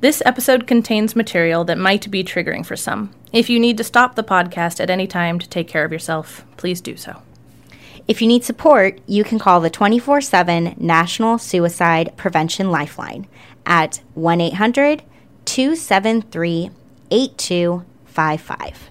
This episode contains material that might be triggering for some. If you need to stop the podcast at any time to take care of yourself, please do so. If you need support, you can call the 24 7 National Suicide Prevention Lifeline at 1 800 273 8255.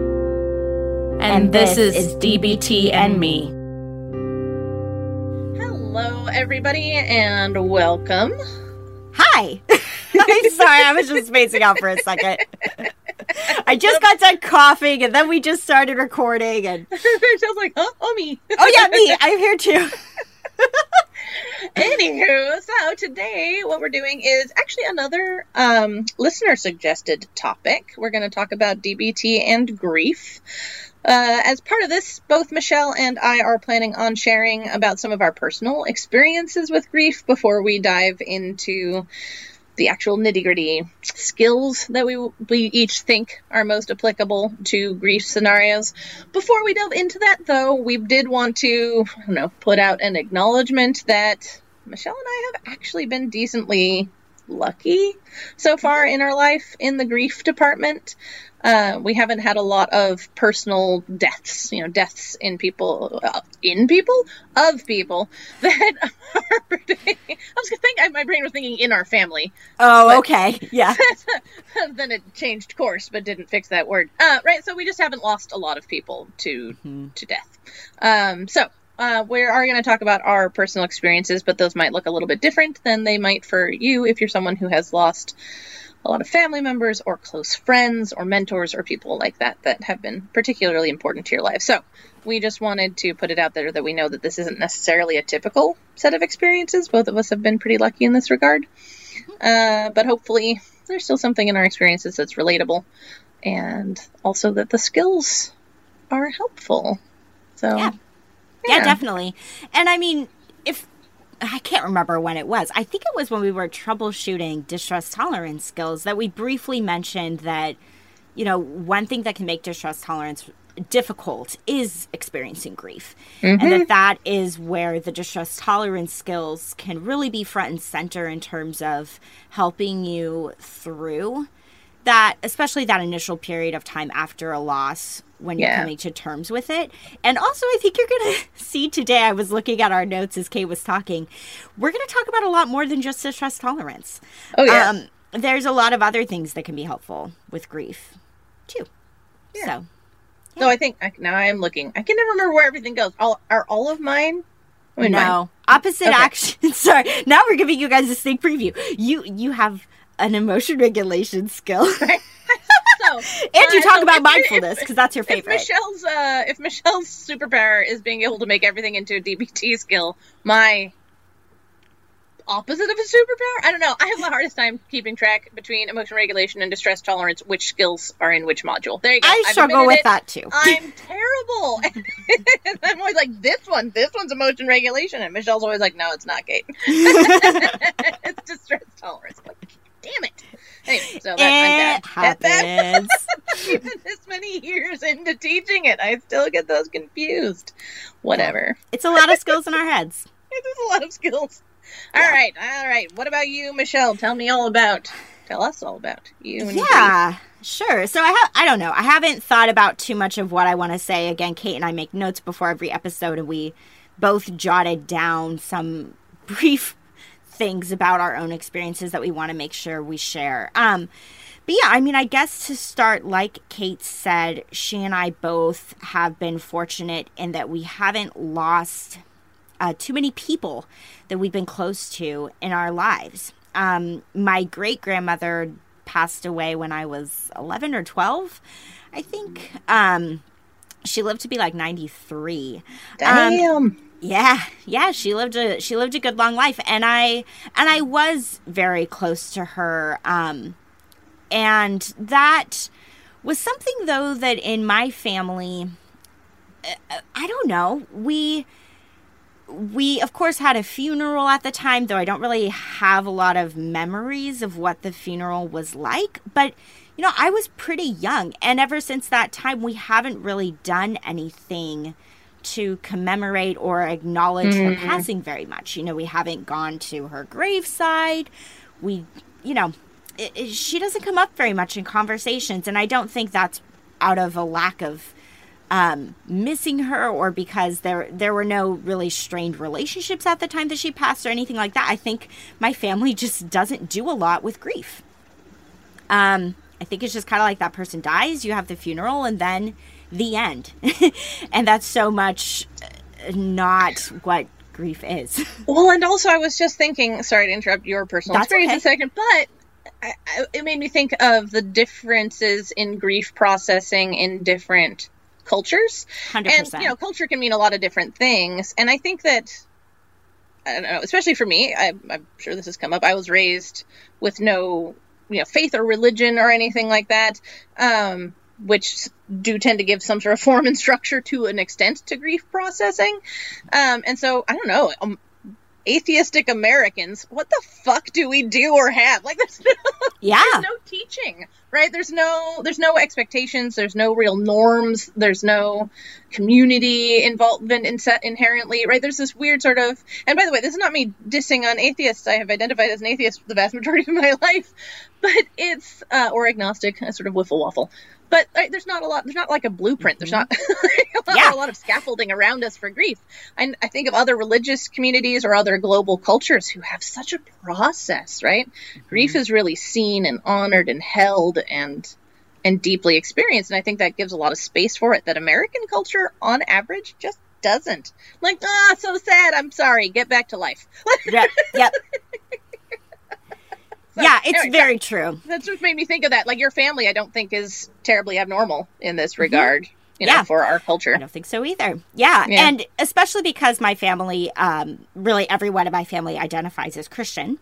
And, And this, this is, is DBT and me. Hello, everybody, and welcome. Hi. I'm sorry, I was just spacing out for a second. I just got done coughing and then we just started recording and Michelle's like, huh? Oh, me. Oh yeah, me. I'm here too. Anywho, so today what we're doing is actually another um, listener suggested topic. We're going to talk about DBT and grief. Uh, as part of this, both Michelle and I are planning on sharing about some of our personal experiences with grief before we dive into the actual nitty gritty skills that we we each think are most applicable to grief scenarios. Before we delve into that, though, we did want to, I don't know, put out an acknowledgement that Michelle and I have actually been decently lucky so far in our life in the grief department. Uh, we haven't had a lot of personal deaths, you know, deaths in people, uh, in people, of people that are. I was gonna think, my brain was thinking in our family. Oh, okay. Yeah. then it changed course, but didn't fix that word. Uh, right. So we just haven't lost a lot of people to to death. Um, so uh, we are going to talk about our personal experiences, but those might look a little bit different than they might for you if you're someone who has lost a lot of family members or close friends or mentors or people like that that have been particularly important to your life. So we just wanted to put it out there that we know that this isn't necessarily a typical set of experiences. Both of us have been pretty lucky in this regard. Uh, but hopefully there's still something in our experiences that's relatable and also that the skills are helpful. So Yeah. Yeah, definitely. And I mean, if I can't remember when it was. I think it was when we were troubleshooting distress tolerance skills that we briefly mentioned that you know, one thing that can make distress tolerance difficult is experiencing grief. And that mm-hmm. that is where the distress tolerance skills can really be front and center in terms of helping you through that especially that initial period of time after a loss when you're Yeah. coming to terms with it. And also I think you're going to see today I was looking at our notes as Kate was talking. We're going to talk about a lot more than just distress tolerance. Oh, yeah. Um there's a lot of other things that can be helpful with grief too. Yeah. So, So I think I, now I am looking. I can never remember where everything goes. All are all of mine? I mean, mine- no. Opposite Okay. action. Sorry. Now we're giving you guys a sneak preview. You you have an emotion regulation skill. And you uh, talk so about if- mindfulness because that's your If favorite. Michelle's uh, if Michelle's superpower is being able to make everything into a DBT skill, my opposite of a superpower? I don't know. I have the hardest time keeping track between emotion regulation and distress tolerance, which skills are in which module. There you go. I I've struggle with it. that too. I'm terrible. I'm always like, this one, this one's emotion regulation. And Michelle's always like, no, it's not, Kate. it's distress tolerance. Like, damn it. Anyway, so that, it I'm bad. Even this many years into teaching it, I still get those confused. Whatever. it's a lot of skills in our heads. It is a lot of skills. All right, all right. What about you, Michelle? Tell me all about. Tell us all about you. And Yeah, sure. So I have I don't know. I haven't thought about too much of what I want to say. Again, Kate and I make notes before every episode and we both jotted down some brief things about our own experiences that we want to make sure we share. Um but yeah, I mean, I guess to start, like Kate said, she and I both have been fortunate in that we haven't lost uh, too many people that we've been close to in our lives. Um, my great grandmother passed away when I was 11 or 12, I think. Um, She lived to be like 93. Damn. Um, yeah, yeah, she lived a she lived a good long life, and I and I was very close to her, um, and that was something though that in my family, uh, I don't know, we we of course had a funeral at the time, though I don't really have a lot of memories of what the funeral was like, but you know, I was pretty young, and ever since that time, we haven't really done anything to commemorate or acknowledge mm-hmm. her passing very much. You know, we haven't gone to her graveside. We, you know, it, it, she doesn't come up very much in conversations, and I don't think that's out of a lack of um, missing her or because there there were no really strained relationships at the time that she passed or anything like that. I think my family just doesn't do a lot with grief. Um, I think it's just kind of like that person dies, you have the funeral, and then the end. and that's so much uh, not what grief is. Well, and also I was just thinking, sorry to interrupt your personal that's experience okay. a second, but I, I, it made me think of the differences in grief processing in different cultures. 100%. And, you know, culture can mean a lot of different things. And I think that, I don't know, especially for me, I, I'm sure this has come up. I was raised with no, you know, faith or religion or anything like that. Um, which do tend to give some sort of form and structure to an extent to grief processing. Um, and so I don't know. Um, atheistic Americans, what the fuck do we do or have? Like there's no, yeah. there's no teaching, right? There's no there's no expectations, there's no real norms, there's no community involvement in inherently, right? There's this weird sort of and by the way, this is not me dissing on atheists. I have identified as an atheist the vast majority of my life, but it's uh, or agnostic, a sort of wiffle waffle but there's not a lot. There's not like a blueprint. There's not a, lot, yeah. a lot of scaffolding around us for grief. I, I think of other religious communities or other global cultures who have such a process. Right, mm-hmm. grief is really seen and honored and held and and deeply experienced. And I think that gives a lot of space for it that American culture, on average, just doesn't. Like, ah, oh, so sad. I'm sorry. Get back to life. yep. Yep. So, yeah, it's anyway, very true. That's what made me think of that. Like your family, I don't think is terribly abnormal in this mm-hmm. regard. Mm-hmm. You know, yeah. for our culture. I don't think so either. Yeah. yeah. And especially because my family, um, really everyone in my family identifies as Christian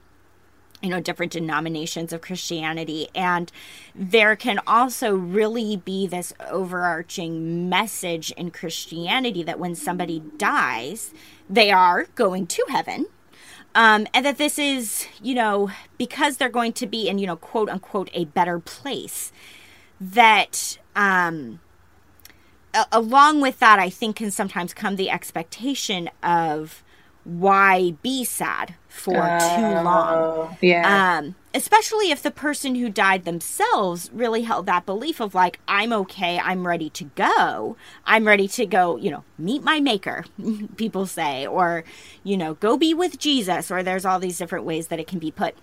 you know different denominations of christianity and there can also really be this overarching message in christianity that when somebody dies they are going to heaven um, and that this is, you know, because they're going to be in, you know, quote unquote, a better place, that um, a- along with that, I think can sometimes come the expectation of why be sad for uh, too long. Oh, yeah. Um, especially if the person who died themselves really held that belief of like, I'm okay, I'm ready to go. I'm ready to go, you know, meet my maker, people say, or, you know, go be with Jesus, or there's all these different ways that it can be put.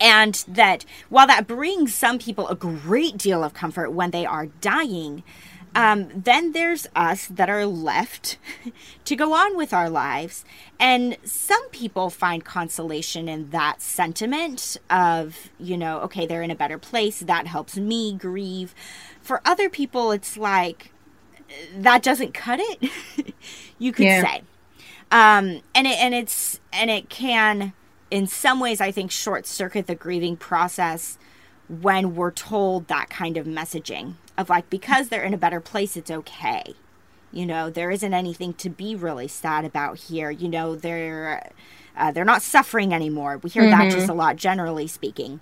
And that while that brings some people a great deal of comfort when they are dying, um, then there's us that are left to go on with our lives. And some people find consolation in that sentiment of, you know, okay, they're in a better place. That helps me grieve. For other people, it's like, that doesn't cut it, you could yeah. say. Um, and it, and it's, and it can, in some ways, I think, short circuit the grieving process when we're told that kind of messaging of like because they're in a better place it's okay you know there isn't anything to be really sad about here you know they're uh, they're not suffering anymore we hear mm-hmm. that just mm-hmm. a lot generally speaking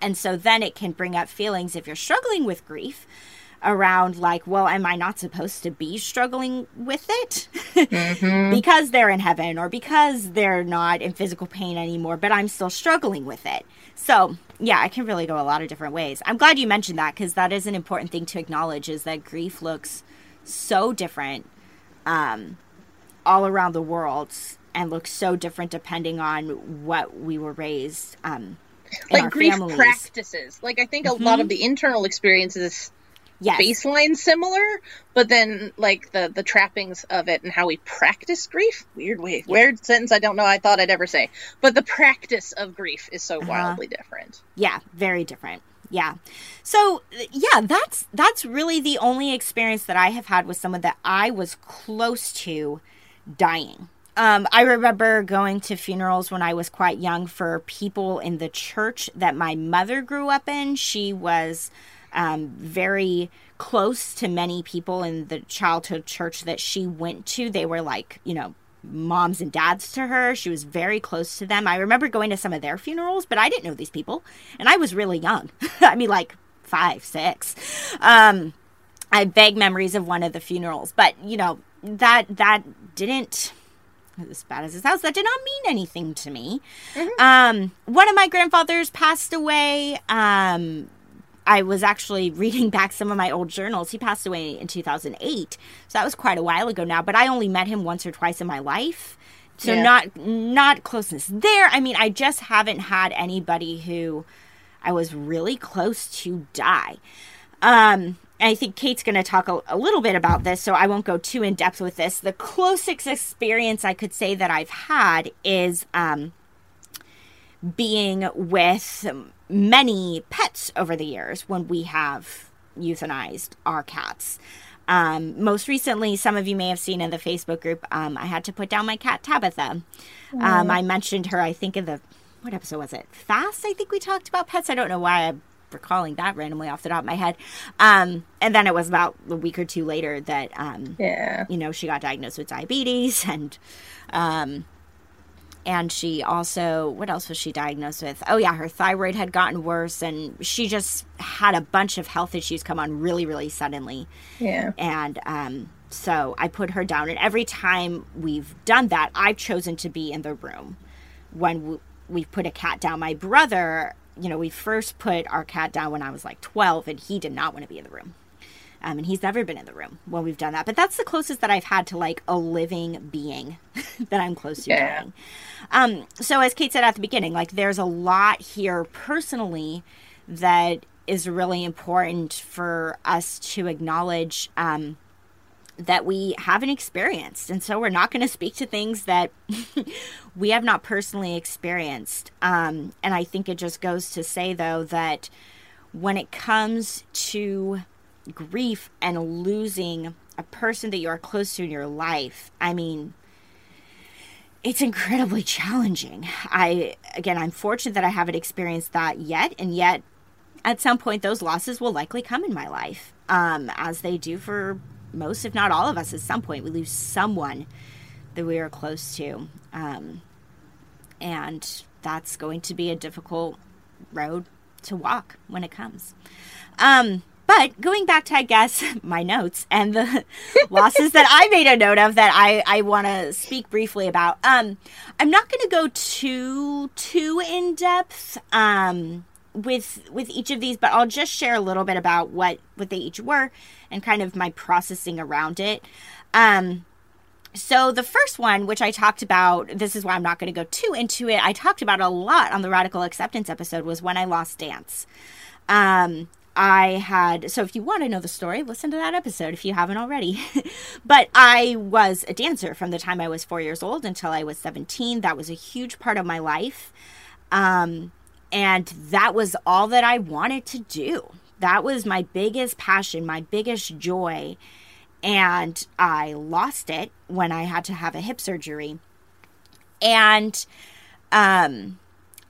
and so then it can bring up feelings if you're struggling with grief around like well am i not supposed to be struggling with it mm-hmm. because they're in heaven or because they're not in physical pain anymore but i'm still struggling with it so yeah, it can really go a lot of different ways. I'm glad you mentioned that because that is an important thing to acknowledge is that grief looks so different um, all around the world and looks so different depending on what we were raised um, like grief families. practices. Like I think a mm-hmm. lot of the internal experiences yes. baseline similar, but then like the the trappings of it and how we practice grief. Weird way, yeah. weird sentence. I don't know. I thought I'd ever say, but the practice of grief is so uh-huh. wildly different. Yeah, very different. Yeah. So yeah, that's that's really the only experience that I have had with someone that I was close to dying. Um, I remember going to funerals when I was quite young for people in the church that my mother grew up in. She was um, very close to many people in the childhood church that she went to. They were like, you know, moms and dads to her. She was very close to them. I remember going to some of their funerals, but I didn't know these people, and I was really young. I mean, like five, six. Um, I have vague memories of one of the funerals, but you know that that didn't. As bad as it sounds, that did not mean anything to me. Mm-hmm. Um, one of my grandfathers passed away. Um, I was actually reading back some of my old journals. He passed away in 2008. So that was quite a while ago now, but I only met him once or twice in my life. So yeah. not not closeness there. I mean, I just haven't had anybody who I was really close to die. Um I think Kate's going to talk a, a, little bit about this, so I won't go too in depth with this. The closest experience I could say that I've had is um, being with many pets over the years when we have euthanized our cats. Um, most recently, some of you may have seen in the Facebook group, um, I had to put down my cat Tabitha. Um, I mentioned her, I think, in the what episode was it? Fast, I think we talked about pets. I don't know why I'm recalling that randomly off the top of my head. Um, and then it was about a week or two later that, um, yeah, you know, she got diagnosed with diabetes and, um, and she also what else was she diagnosed with? Oh yeah her thyroid had gotten worse and she just had a bunch of health issues come on really really suddenly. Yeah. And um so i put her down and every time we've done that i've chosen to be in the room. When we, we put a cat down my brother you know we first put our cat down when i was like 12 and he did not want to be in the room um, and he's never been in the room when we've done that. But that's the closest that I've had to like a living being that I'm close to yeah. dying. Um, so as Kate said at the beginning, like there's a lot here personally that is really important for us to acknowledge um, that we haven't experienced. And so we're not going to speak to things that we have not personally experienced. Um, and I think it just goes to say, though, that when it comes to grief and losing a person that you are close to in your life, I mean, it's incredibly challenging. I, again, I'm fortunate that I haven't experienced that yet, and yet at some point those losses will likely come in my life, um, as they do for most, if not all of us. At some point, we lose someone that we are close to. Um, and that's going to be a difficult road to walk when it comes. Um, but going back to, I guess, my notes and the losses that I made a note of that I, I want to speak briefly about. Um, I'm not going to go too too in depth um, with with each of these, but I'll just share a little bit about what what they each were and kind of my processing around it. Um, so the first one, which I talked about, this is why I'm not going to go too into it. I talked about a lot on the radical acceptance episode was when I lost dance. Um, I had, so if you want to know the story, listen to that episode if you haven't already. but I was a dancer from the time I was four years old until I was 17. That was a huge part of my life. Um, and that was all that I wanted to do. That was my biggest passion, my biggest joy. And I lost it when I had to have a hip surgery. And, um,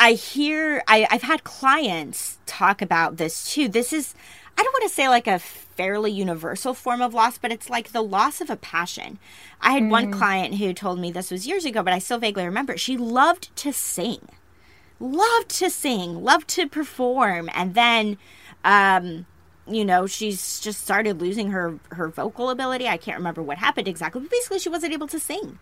I hear I, I've had clients talk about this too. This is I don't want to say like a fairly universal form of loss, but it's like the loss of a passion. I had mm. one client who told me this was years ago, but I still vaguely remember. She loved to sing, loved to sing, loved to perform, and then, um, you know, she's just started losing her her vocal ability. I can't remember what happened exactly, but basically, she wasn't able to sing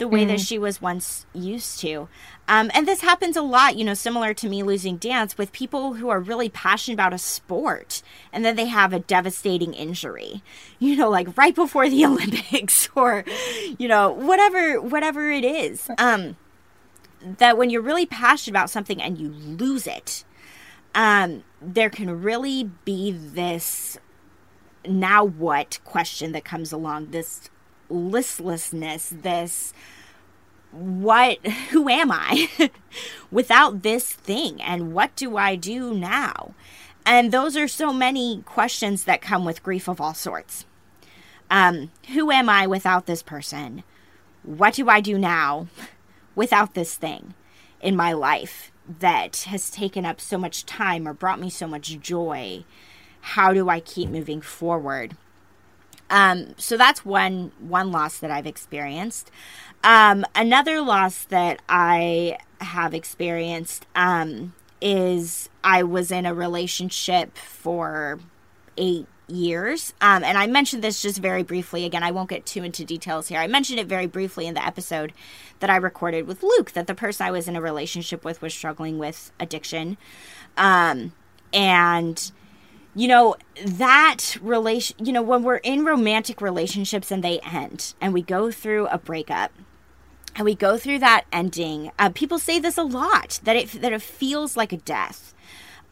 the way mm. that she was once used to. Um, and this happens a lot, you know, similar to me losing dance with people who are really passionate about a sport and then they have a devastating injury, you know, like right before the Olympics or, you know, whatever, whatever it is. Um, that when you're really passionate about something and you lose it, um, there can really be this now what question that comes along, this listlessness, this what who am I without this thing and what do I do now? And those are so many questions that come with grief of all sorts. Um, who am I without this person? What do I do now without this thing in my life that has taken up so much time or brought me so much joy? How do I keep moving forward? Um, so that's one one loss that I've experienced. Um, another loss that I have experienced um, is I was in a relationship for eight years. Um, and I mentioned this just very briefly. Again, I won't get too into details here. I mentioned it very briefly in the episode that I recorded with Luke that the person I was in a relationship with was struggling with addiction. Um, and you know that relation you know when we're in romantic relationships and they end and we go through a breakup and we go through that ending uh, people say this a lot that it that it feels like a death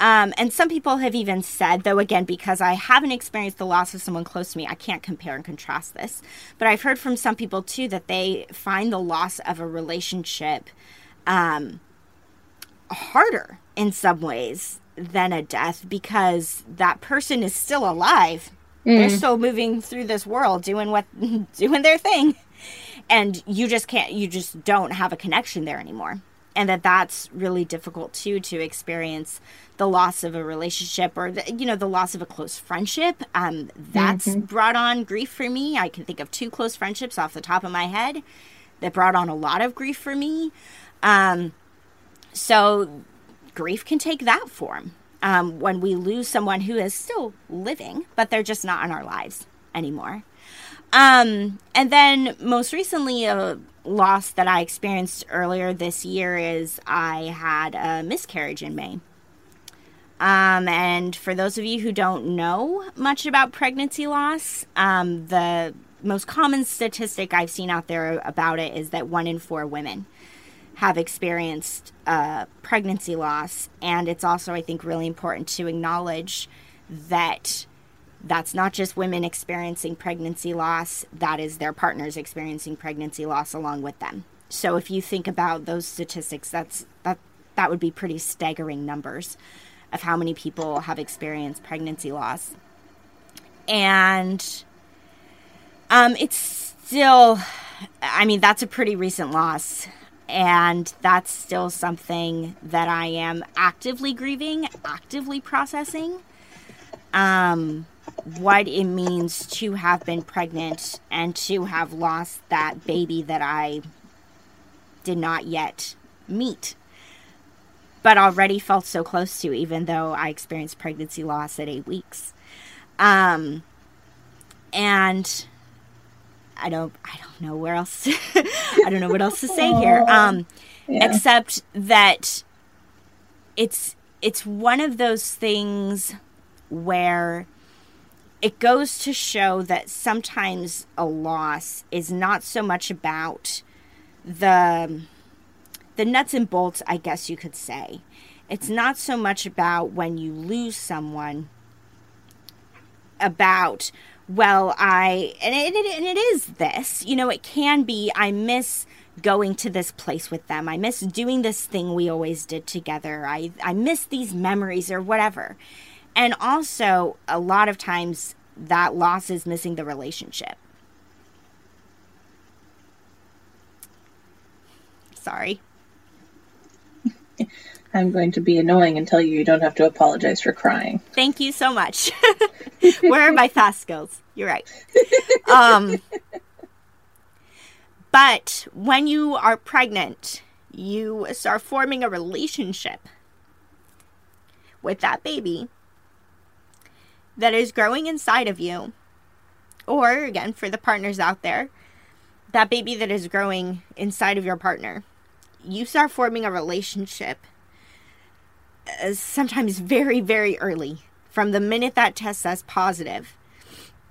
um, and some people have even said, though, again, because I haven't experienced the loss of someone close to me, I can't compare and contrast this. But I've heard from some people too that they find the loss of a relationship um, harder in some ways than a death because that person is still alive. Mm. They're still moving through this world, doing what, doing their thing, and you just can't. You just don't have a connection there anymore and that that's really difficult too to experience the loss of a relationship or the, you know the loss of a close friendship um, that's mm-hmm. brought on grief for me i can think of two close friendships off the top of my head that brought on a lot of grief for me um, so grief can take that form um, when we lose someone who is still living but they're just not in our lives anymore um, and then most recently, a loss that I experienced earlier this year is I had a miscarriage in May. Um, and for those of you who don't know much about pregnancy loss, um, the most common statistic I've seen out there about it is that one in four women have experienced uh, pregnancy loss. And it's also, I think, really important to acknowledge that that's not just women experiencing pregnancy loss, that is their partners experiencing pregnancy loss along with them. So if you think about those statistics, that's that that would be pretty staggering numbers of how many people have experienced pregnancy loss. And um, it's still, I mean, that's a pretty recent loss. And that's still something that I am actively grieving, actively processing. Um, what it means to have been pregnant and to have lost that baby that I did not yet meet, but already felt so close to, even though I experienced pregnancy loss at eight weeks. Um, and I don't, I don't know where else, to, I don't know what else to say here, um, yeah. except that it's, it's one of those things where it goes to show that sometimes a loss is not so much about the the nuts and bolts, I guess you could say. It's not so much about when you lose someone about well I and it, and it is this, you know, it can be I miss going to this place with them. I miss doing this thing we always did together. I I miss these memories or whatever. And also, a lot of times, that loss is missing the relationship. Sorry. I'm going to be annoying and tell you you don't have to apologize for crying. Thank you so much. Where are my fast skills? You're right. Um, but when you are pregnant, you start forming a relationship with that baby that is growing inside of you, or again, for the partners out there, that baby that is growing inside of your partner, you start forming a relationship uh, sometimes very, very early. From the minute that test says positive,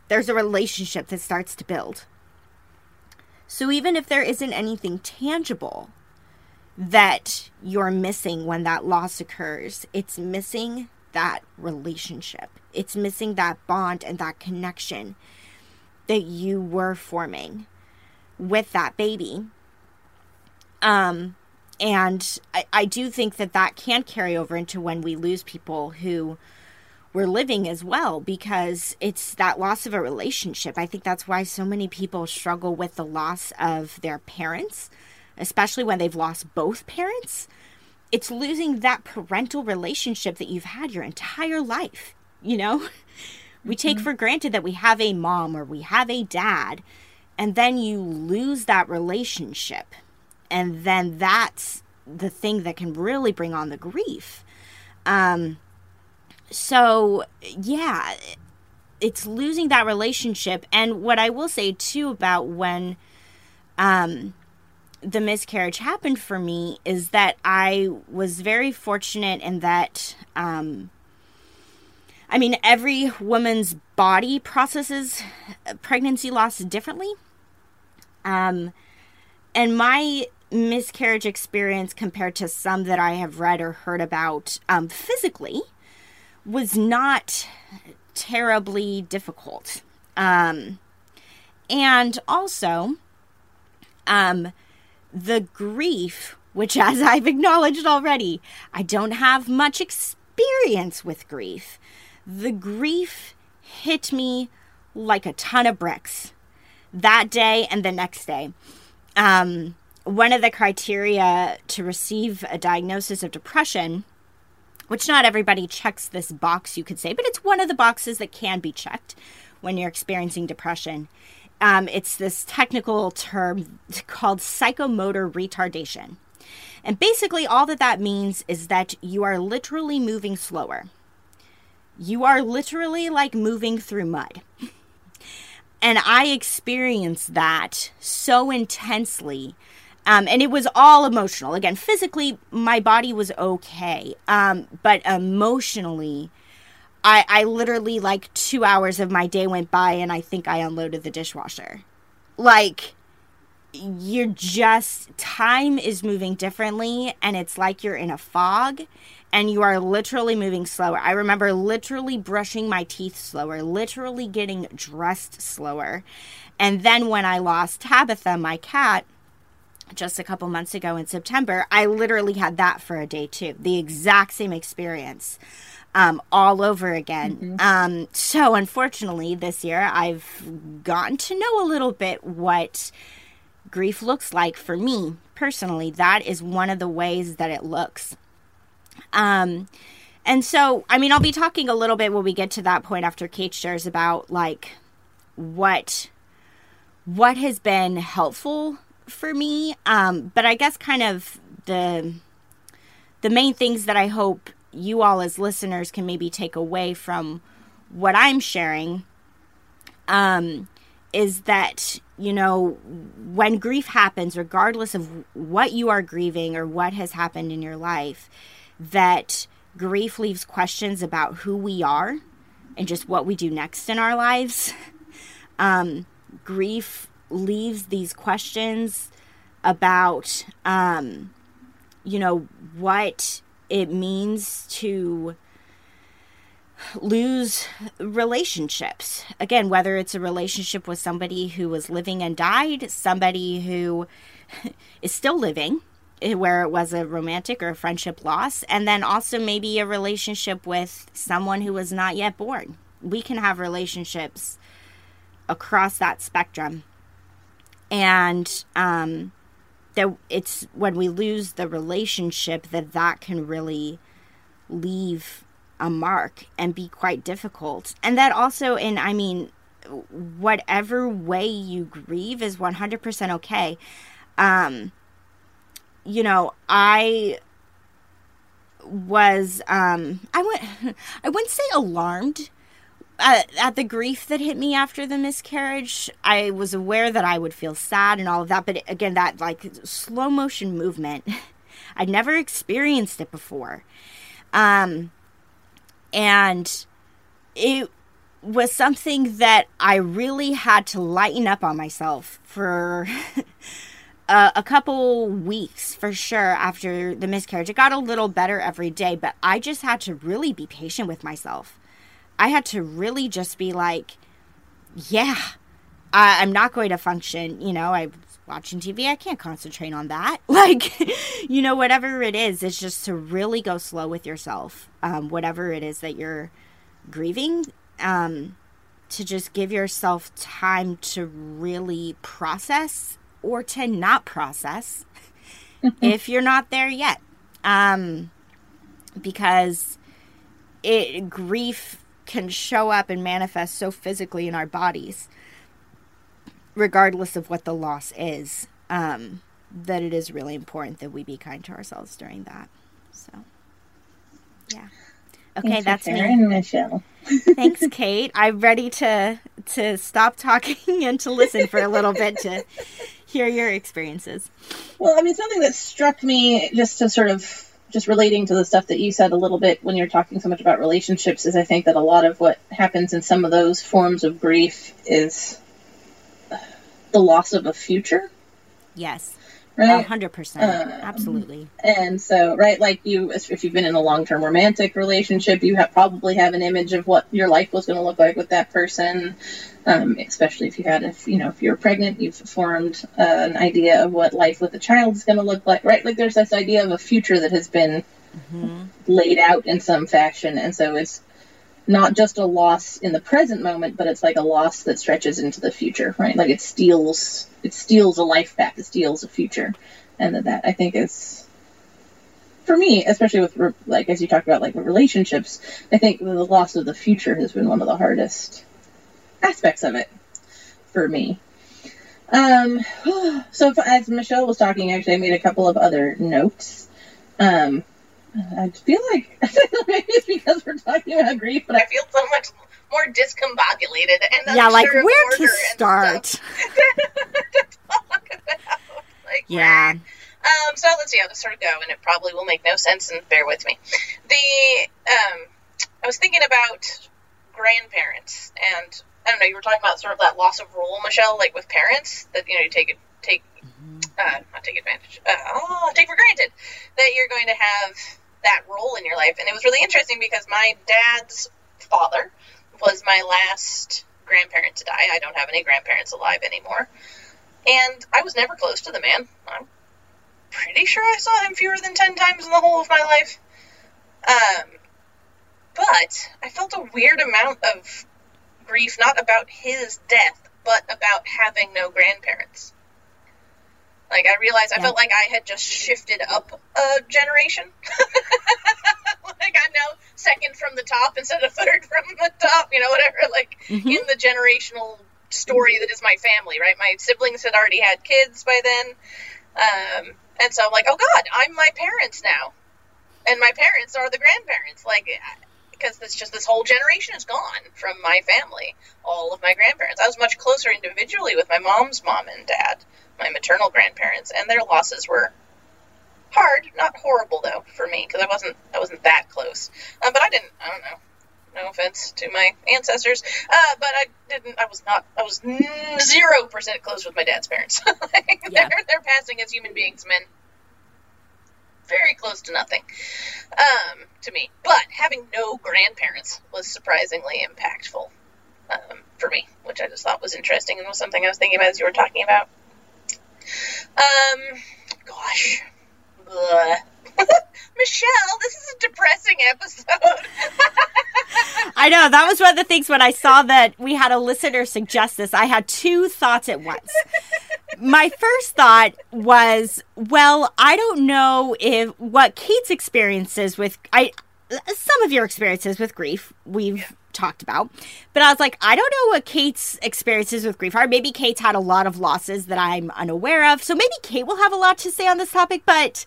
there's a relationship that starts to build. So even if there isn't anything tangible that you're missing when that loss occurs, it's missing that relationship. It's missing that bond and that connection that you were forming with that baby. Um, and I, I do think that that can carry over into when we lose people who we're living as well because it's that loss of a relationship. I think that's why so many people struggle with the loss of their parents, especially when they've lost both parents. It's losing that parental relationship that you've had your entire life, you know? We take mm-hmm. for granted that we have a mom or we have a dad, and then you lose that relationship. And then that's the thing that can really bring on the grief. Um, so, yeah, it's losing that relationship. And what I will say too about when um, the miscarriage happened for me is that I was very fortunate in that. Um, I mean, every woman's body processes pregnancy loss differently. Um, and my miscarriage experience compared to some that I have read or heard about um, physically was not terribly difficult. Um, and also, um, the grief, which, as I've acknowledged already, I don't have much experience with grief. The grief hit me like a ton of bricks that day and the next day. Um, one of the criteria to receive a diagnosis of depression, which not everybody checks this box, you could say, but it's one of the boxes that can be checked when you're experiencing depression. Um, it's this technical term called psychomotor retardation. And basically, all that that means is that you are literally moving slower. You are literally like moving through mud. And I experienced that so intensely. Um, and it was all emotional. Again, physically, my body was okay. Um, but emotionally, I, I literally, like, two hours of my day went by and I think I unloaded the dishwasher. Like, you're just, time is moving differently and it's like you're in a fog and you are literally moving slower. I remember literally brushing my teeth slower, literally getting dressed slower. And then when I lost Tabitha, my cat, just a couple months ago in September, I literally had that for a day too. The exact same experience. Um, all over again. Mm-hmm. Um, so, unfortunately, this year I've gotten to know a little bit what grief looks like for me personally. That is one of the ways that it looks. Um, and so, I mean, I'll be talking a little bit when we get to that point after Kate shares about like what what has been helpful for me. Um, but I guess kind of the the main things that I hope you all as listeners can maybe take away from what I'm sharing um, is that you know when grief happens, regardless of what you are grieving or what has happened in your life that grief leaves questions about who we are and just what we do next in our lives. Um, grief leaves these questions about, um, you know, what it means to lose relationships. Again, whether it's a relationship with somebody who was living and died, somebody who is still living, Eh, where it was a romantic or a friendship loss, and then also maybe a relationship with someone who was not yet born. We can have relationships across that spectrum, and um, that it's when we lose the relationship that that can really leave a mark and be quite difficult, and that also, in I mean, whatever way you grieve is one hundred percent okay. Um, you know, I was um I went I wouldn't say alarmed at, at, the grief that hit me after the miscarriage. I was aware that I would feel sad and all of that, but again that like slow motion movement I'd never experienced it before. Um and it was something that I really had to lighten up on myself for uh, a couple weeks for sure after the miscarriage. It got a little better every day, but I just had to really be patient with myself. I had to really just be like, yeah, I, I'm not going to function. You know, I'm watching TV. I can't concentrate on that. Like, you know, whatever it is, it's just to really go slow with yourself. Um, whatever it is that you're grieving um, to just give yourself time to really process or to not process if you're not there yet. Um, because it grief can show up and manifest so physically in our bodies, regardless of what the loss is. Um, that it is really important that we be kind to ourselves during that. So, yeah. Okay, that's me. Michelle. Thanks, Kate. I'm ready to to stop talking and to listen for a little bit to hear your experiences. Well, I mean, something that struck me just to sort of just relating to the stuff that you said a little bit when you're talking so much about relationships is I think that a lot of what happens in some of those forms of grief is the loss of a future. Yes. Right. hundred percent. Absolutely. And so, right, like you, if you've been in a long-term romantic relationship, you have probably have an image of what your life was going to look like with that person. Um, especially if you had, if you know, if you're pregnant, you've formed uh, an idea of what life with a child is going to look like, right? Like there's this idea of a future that has been laid out in some fashion, and so it's not just a loss in the present moment, but it's like a loss that stretches into the future, right? Like it steals, it steals a life back, it steals a future, and that, that I think is, for me, especially with like as you talked about like relationships, I think the loss of the future has been one of the hardest aspects of it for me. Um, so if, as Michelle was talking, actually, I made a couple of other notes. Um, I feel like maybe it's because we're talking about grief, but I feel so much more discombobulated and Yeah, like where to start? stuff to talk about. Like, Yeah. um, so let's see how this sort of go, and it probably will make no sense, and bear with me. The um, I was thinking about grandparents, and I don't know. You were talking about sort of that loss of role, Michelle, like with parents that you know you take it take uh, not take advantage, uh, oh, take for granted that you're going to have that role in your life. And it was really interesting because my dad's father was my last grandparent to die. I don't have any grandparents alive anymore. And I was never close to the man. I'm pretty sure I saw him fewer than 10 times in the whole of my life. Um, but I felt a weird amount of grief, not about his death, but about having no grandparents. Like I realized, I Yeah. felt like I had just shifted up a generation. like I'm now second from the top instead of third from the top. You know, whatever. Like Mhm. in the generational story that is my family. Right, my siblings had already had kids by then, um, and so I'm like, oh God, I'm my parents now, and my parents are the grandparents. Like. Because it's just this whole generation is gone from my family, all of my grandparents. I was much closer individually with my mom's mom and dad, my maternal grandparents, and their losses were hard, not horrible though for me because I wasn't I wasn't that close. Uh, but I didn't. I don't know. No offense to my ancestors, uh, but I didn't. I was not. I was zero percent close with my dad's parents. like, Yeah. They're they're passing as human beings, men. Very close to nothing um, to me. But having no grandparents was surprisingly impactful um, for me, which I just thought was interesting and was something I was thinking about as you were talking about. Um, gosh. Michelle, this is a depressing episode. I know that was one of the things when I saw that we had a listener suggest this. I had two thoughts at once. My first thought was, well, I don't know if what Kate's experiences with I some of your experiences with grief we've talked about, but I was like, I don't know what Kate's experiences with grief are. Maybe Kate's had a lot of losses that I'm unaware of, so maybe Kate will have a lot to say on this topic, but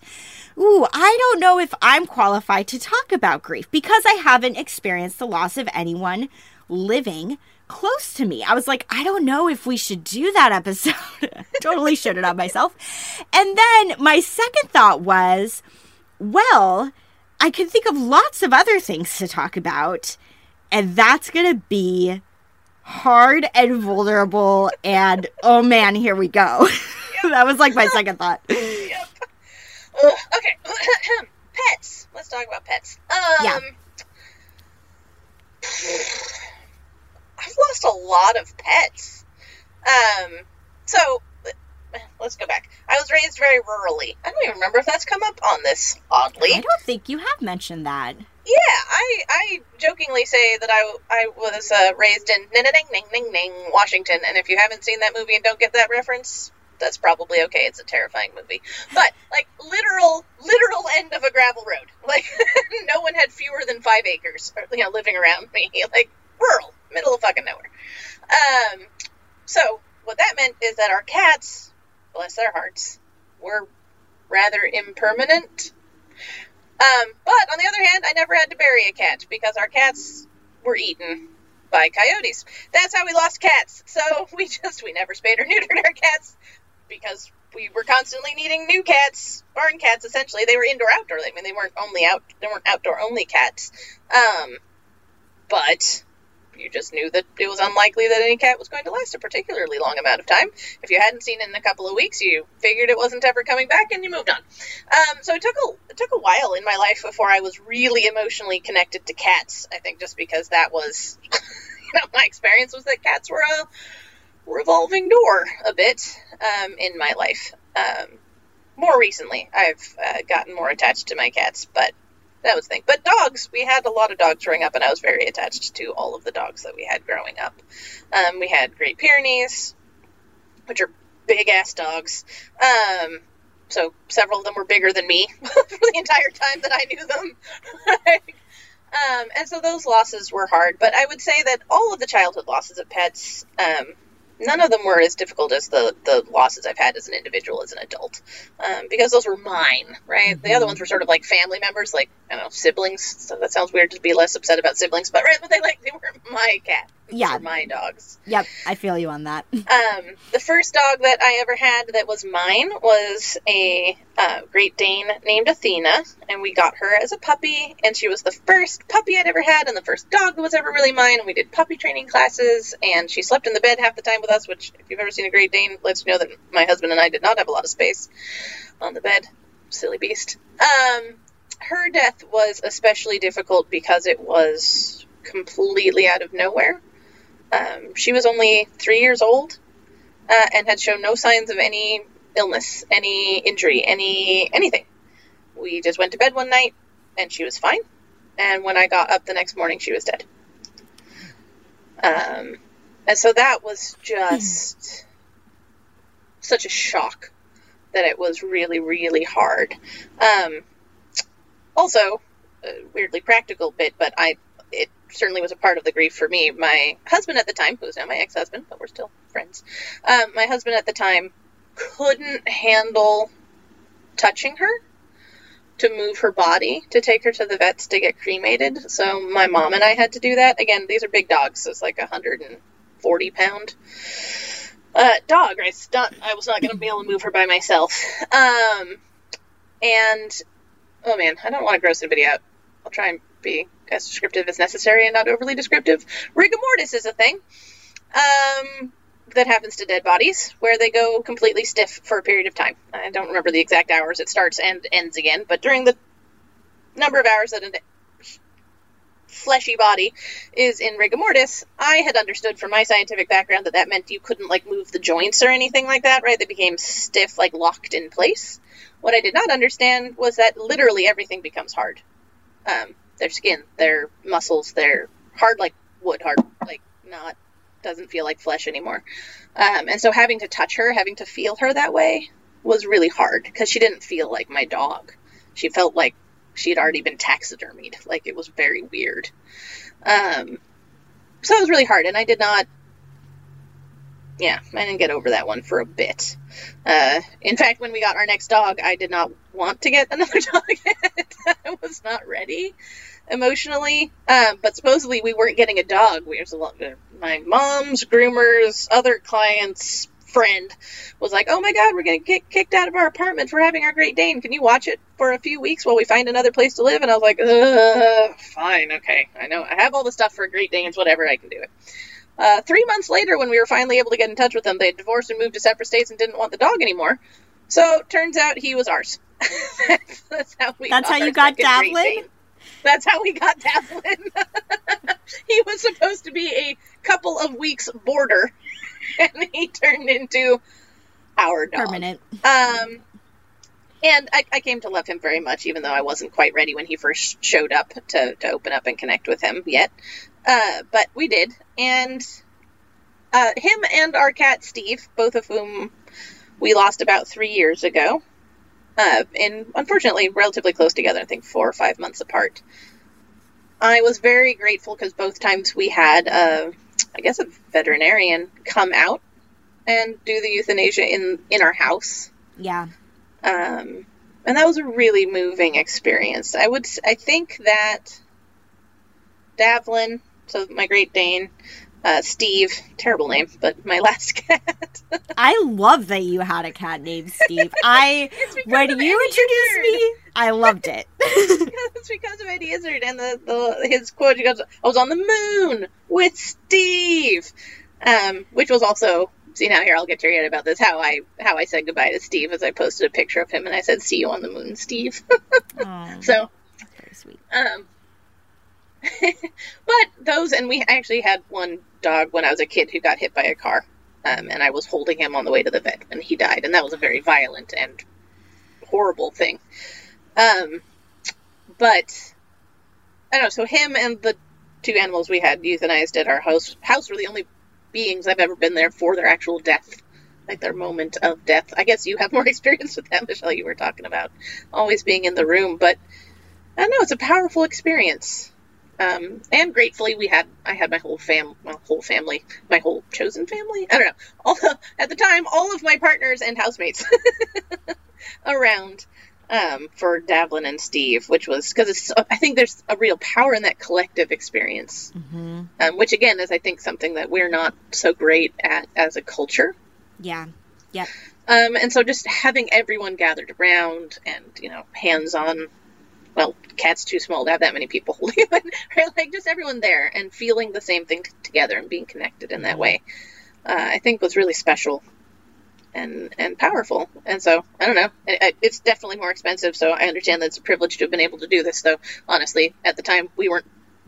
Ooh, I don't know if I'm qualified to talk about grief because I haven't experienced the loss of anyone living close to me. I was like, I don't know if we should do that episode. totally shit it on myself. And then my second thought was, well, I can think of lots of other things to talk about, and that's going to be hard and vulnerable. And oh man, here we go. that was like my second thought. yep. Ugh, okay. pets. Let's talk about pets. Um, Yeah. I've lost a lot of pets. Um, so let's go back. I was raised very rurally. I don't even remember if that's come up on this. Oddly, I don't think you have mentioned that. yeah, I I jokingly say that I I was uh, raised in ning ning ning ning Washington, and if you haven't seen that movie and don't get that reference, that's probably okay. It's a terrifying movie, but like literal literal end of a gravel road. Like no one had fewer than five acres, you know, living around me. Like rural, middle of fucking nowhere. Um, so what that meant is that our cats, bless their hearts, were rather impermanent. Um, but on the other hand, I never had to bury a cat because our cats were eaten by coyotes. That's how we lost cats. So we just we never spayed or neutered our cats because we were constantly needing new cats, barn cats. Essentially, they were indoor outdoor. I mean, they weren't only out. They weren't outdoor only cats. Um, but you just knew that it was unlikely that any cat was going to last a particularly long amount of time. If you hadn't seen it in a couple of weeks, you figured it wasn't ever coming back, and you moved on. Um, so it took a it took a while in my life before I was really emotionally connected to cats. I think just because that was, you know, my experience was that cats were a revolving door a bit um, in my life. Um, more recently, I've uh, gotten more attached to my cats, but that was the thing. But dogs, we had a lot of dogs growing up, and I was very attached to all of the dogs that we had growing up. Um, we had Great Pyrenees, which are big ass dogs. Um, so several of them were bigger than me for the entire time that I knew them. um, and so those losses were hard. But I would say that all of the childhood losses of pets, um, none of them were as difficult as the the losses I've had as an individual as an adult, um, because those were mine, right? Mm-hmm. The other ones were sort of like family members, like I don't know, siblings. So that sounds weird to be less upset about siblings, but right, but they like they were my cat yeah. my dogs. Yep, I feel you on that. um, the first dog that I ever had that was mine was a uh, Great Dane named Athena, and we got her as a puppy, and she was the first puppy I'd ever had, and the first dog that was ever really mine. And we did puppy training classes, and she slept in the bed half the time with us, which, if you've ever seen a Great Dane, lets you know that my husband and I did not have a lot of space on the bed. Silly beast. Um, her death was especially difficult because it was completely out of nowhere. Um, she was only three years old uh, and had shown no signs of any illness, any injury, any anything. We just went to bed one night and she was fine. And when I got up the next morning, she was dead. Um, and so that was just such a shock that it was really, really hard. Um, also, a weirdly practical bit, but I it certainly was a part of the grief for me. My husband at the time, who is now my ex husband, but we're still friends, um, my husband at the time couldn't handle touching her to move her body to take her to the vets to get cremated. So my mom and I had to do that. Again, these are big dogs, so it's like a 140 pound uh, dog. I, I was not going to be able to move her by myself. Um, and oh man, I don't want to gross anybody out. I'll try and be as descriptive as necessary and not overly descriptive. Rigor mortis is a thing um, that happens to dead bodies where they go completely stiff for a period of time. I don't remember the exact hours it starts and ends again, but during the number of hours that a fleshy body is in rigor mortis, I had understood from my scientific background that that meant you couldn't like move the joints or anything like that, right? They became stiff, like locked in place. What I did not understand was that literally everything becomes hard. Um, their skin, their muscles, they're hard like wood, hard like not doesn't feel like flesh anymore. Um, and so having to touch her, having to feel her that way was really hard because she didn't feel like my dog. She felt like she had already been taxidermied. Like it was very weird. Um, so it was really hard, and I did not. Yeah, I didn't get over that one for a bit. Uh, in fact, when we got our next dog, I did not want to get another dog. I was not ready emotionally. Um, but supposedly we weren't getting a dog. We was a lot. My mom's groomers, other clients, friend was like, "Oh my God, we're gonna get kicked out of our apartment for having our Great Dane. Can you watch it for a few weeks while we find another place to live?" And I was like, "Fine, okay. I know I have all the stuff for Great Danes. Whatever, I can do it." Uh, three months later, when we were finally able to get in touch with them, they had divorced and moved to separate states and didn't want the dog anymore. So turns out he was ours. that's how we. That's how you got Davlin. That's how we got Davlin. he was supposed to be a couple of weeks boarder, and he turned into our dog. Permanent. Um, and I, I came to love him very much, even though I wasn't quite ready when he first showed up to, to open up and connect with him yet. Uh, but we did, and uh, him and our cat Steve, both of whom we lost about three years ago, uh, and unfortunately relatively close together. I think four or five months apart. I was very grateful because both times we had, uh, I guess, a veterinarian come out and do the euthanasia in in our house. Yeah. Um, and that was a really moving experience. I would, I think that Davlin, so my Great Dane, uh, Steve, terrible name, but my last cat. I love that you had a cat named Steve. I when you introduced me, I loved it. it's because of Eddie Izzard and the, the his quote. He goes, "I was on the moon with Steve," um, which was also. See now here I'll get your head about this how I how I said goodbye to Steve as I posted a picture of him and I said see you on the moon Steve. Oh, so very sweet. Um, but those, and we actually had one dog when I was a kid who got hit by a car, um, and I was holding him on the way to the vet when he died, and that was a very violent and horrible thing. Um, but I don't know. So him and the two animals we had euthanized at our house house were the only beings I've ever been there for their actual death. Like their moment of death. I guess you have more experience with that, Michelle. You were talking about always being in the room, but I don't know. It's a powerful experience. Um, and gratefully, we had I had my whole fam, my whole family, my whole chosen family. I don't know. All at the time, all of my partners and housemates around um, for Davlin and Steve, which was because. I think there's a real power in that collective experience, hmm um, which again is I think something that we're not so great at as a culture. Yeah. Yep. Um, and so just having everyone gathered around and, you know, hands on, well, cat's too small to have that many people holding it, right? Like just everyone there and feeling the same thing t- together and being connected in that way, uh, I think was really special and, and powerful. And so, I don't know, I- I- it's definitely more expensive. So I understand that it's a privilege to have been able to do this, though, honestly, at the time we weren't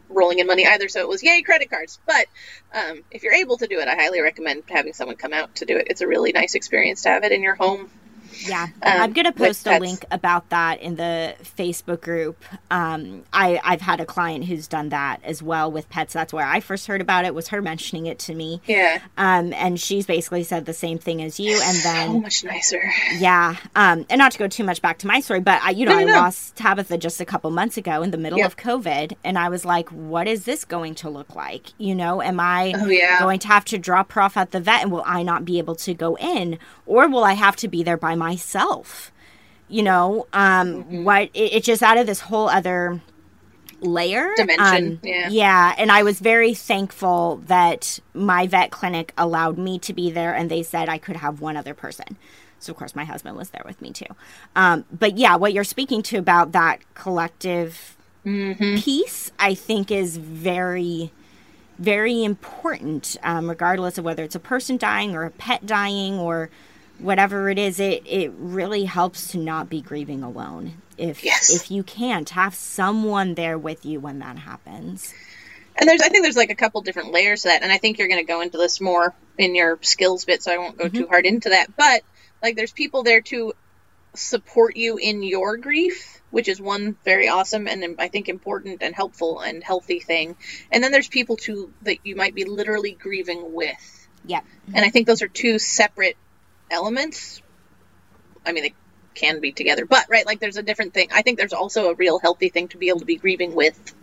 rolling in money either. So it was yay, credit cards. But um, if you're able to do it, I highly recommend having someone come out to do it. It's a really nice experience to have it in your home. Yeah, Um, I'm gonna post a link about that in the Facebook group. Um, I I've had a client who's done that as well with pets. That's where I first heard about it. Was her mentioning it to me. Yeah. Um, and she's basically said the same thing as you. And So then much nicer. yeah, um, and not to go too much back to my story, but I, you know, No, I no, no. lost Tabitha just a couple months ago in the middle Yep. of COVID, and I was like, what is this going to look like? You know, am I Oh, yeah. going to have to drop her off at the vet, and will I not be able to go in, or will I have to be there by myself? You know, um, Mm-hmm. what it, it just added this whole other layer Dimension, Um, yeah. yeah and i was very thankful that my vet clinic allowed me to be there and they said i could have one other person so of course my husband was there with me too um, but yeah what you're speaking to about that collective Mm-hmm. piece i think is very very important um, regardless of whether it's a person dying or a pet dying or whatever it is it it really helps to not be grieving alone if Yes. if you can't have someone there with you when that happens And there's, I think there's like a couple different layers to that, and I think you're going to go into this more in your skills bit, so I won't go too mm-hmm. hard into that. But like, there's people there to support you in your grief, which is one very awesome and I think important and helpful and healthy thing. And then there's people to that you might be literally grieving with, yeah and I think those are two separate elements. I mean, they can be together, but right, like there's a different thing. I think there's also a real healthy thing to be able to be grieving with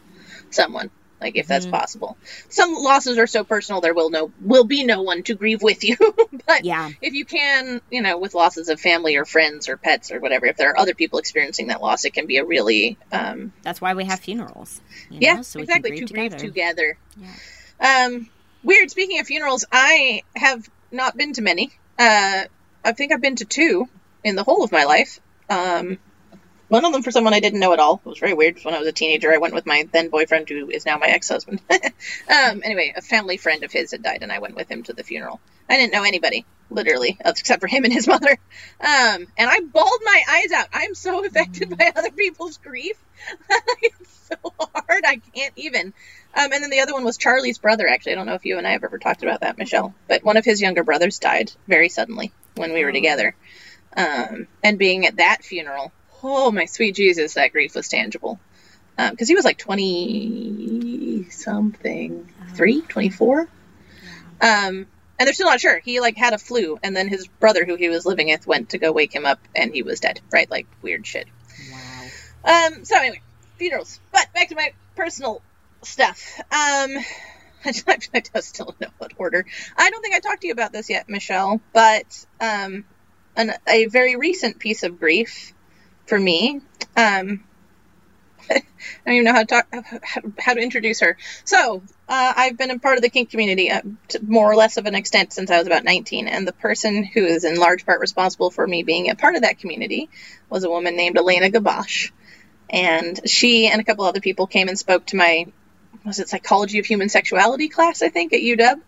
someone, like if that's possible. Some losses are so personal there will no will be no one to grieve with you. but Yeah. if you can, you know, with losses of family or friends or pets or whatever, if there are other people experiencing that loss, it can be a really um, that's why we have funerals you know, yeah, so exactly. grieve To grieve together. together. Um, weird. Speaking of funerals, I have not been to many. Uh, I think I've been to two in the whole of my life. Um, one of them for someone I didn't know at all. It was very weird. When I was a teenager, I went with my then boyfriend, who is now my ex husband. um, anyway, a family friend of his had died, and I went with him to the funeral. I didn't know anybody, literally, except for him and his mother. Um, and I bawled my eyes out. I'm so affected by other people's grief. it's so hard. I can't even. Um, and then the other one was Charlie's brother, actually. I don't know if you and I have ever talked about that, Michelle. But one of his younger brothers died very suddenly when we were Oh. together. Um, and being at that funeral, oh my sweet Jesus, that grief was tangible. Because he was like 20 something, three, 24. Um, and they're still not sure. He like had a flu, and then his brother, who he was living with, went to go wake him up, and he was dead. Right, like weird shit. Wow. Um. So anyway, funerals. But back to my personal stuff. Um. I just still don't know what order. I don't think I talked to you about this yet, Michelle. But um, an, a very recent piece of grief for me. Um, I don't even know how to talk, how, to introduce her. So, uh, I've been a part of the kink community uh, more or less of an extent since I was about 19, and the person who is in large part responsible for me being a part of that community was a woman named Allena Gabosch. And she and a couple other people came and spoke to my, was it psychology of human sexuality class, I think, at UW,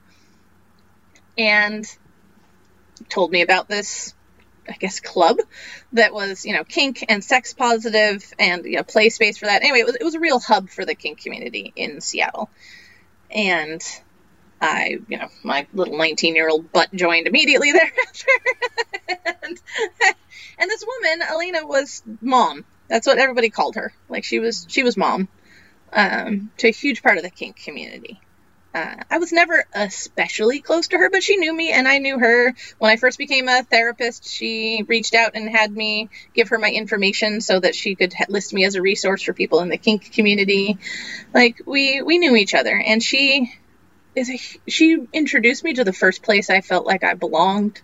and told me about this I guess club that was you know kink and sex positive and you know play space for that. Anyway, it was it was a real hub for the kink community in Seattle, and I you know my little 19 year old butt joined immediately thereafter, and, and this woman Allena was mom. That's what everybody called her. Like she was she was mom um, to a huge part of the kink community. Uh, I was never especially close to her, but she knew me and I knew her. When I first became a therapist, she reached out and had me give her my information so that she could list me as a resource for people in the kink community. Like we we knew each other, and she is a, she introduced me to the first place I felt like I belonged,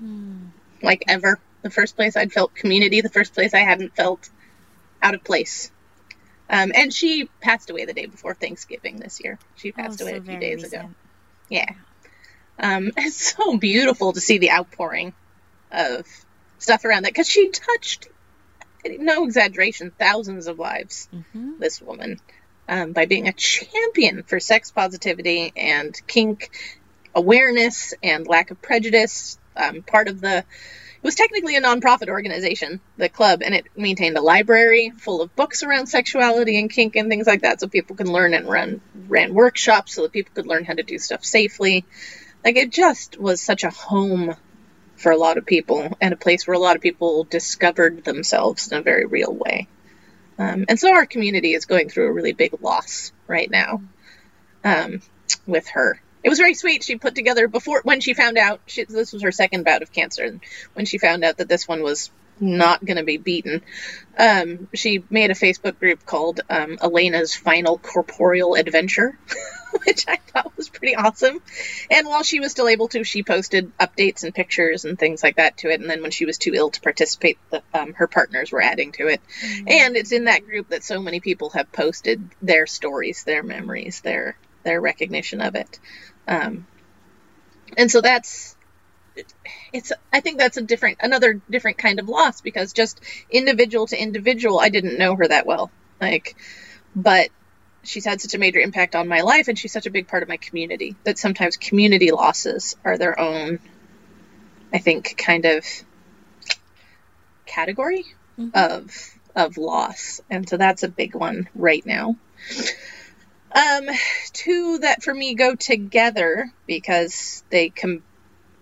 Hmm. like ever. The first place I'd felt community. The first place I hadn't felt out of place. Um, and she passed away the day before Thanksgiving this year. She passed Oh, away so a few days ago. Yeah. Um, it's so beautiful to see the outpouring of stuff around that because she touched, no exaggeration, thousands of lives. Mhm. This woman, um, by being a champion for sex positivity and kink awareness and lack of prejudice. Um, part of the was technically a nonprofit organization, the club, and it maintained a library full of books around sexuality and kink and things like that, so people can learn and run ran workshops so that people could learn how to do stuff safely. Like it just was such a home for a lot of people and a place where a lot of people discovered themselves in a very real way. Um, and so our community is going through a really big loss right now um, with her. It was very sweet. She put together before when she found out she, this was her second bout of cancer, and when she found out that this one was not going to be beaten, um, she made a Facebook group called um, Allena's Final Corporeal Adventure, which I thought was pretty awesome. And while she was still able to, she posted updates and pictures and things like that to it. And then when she was too ill to participate, the, um, her partners were adding to it. And it's in that group that so many people have posted their stories, their memories, their their recognition of it. Um, and so that's it's I think that's a different another different kind of loss because just individual to individual, I didn't know her that well. Like but she's had such a major impact on my life and she's such a big part of my community that sometimes community losses are their own I think kind of category Mhm. of of loss. And so that's a big one right now. Um, two that for me go together because they com-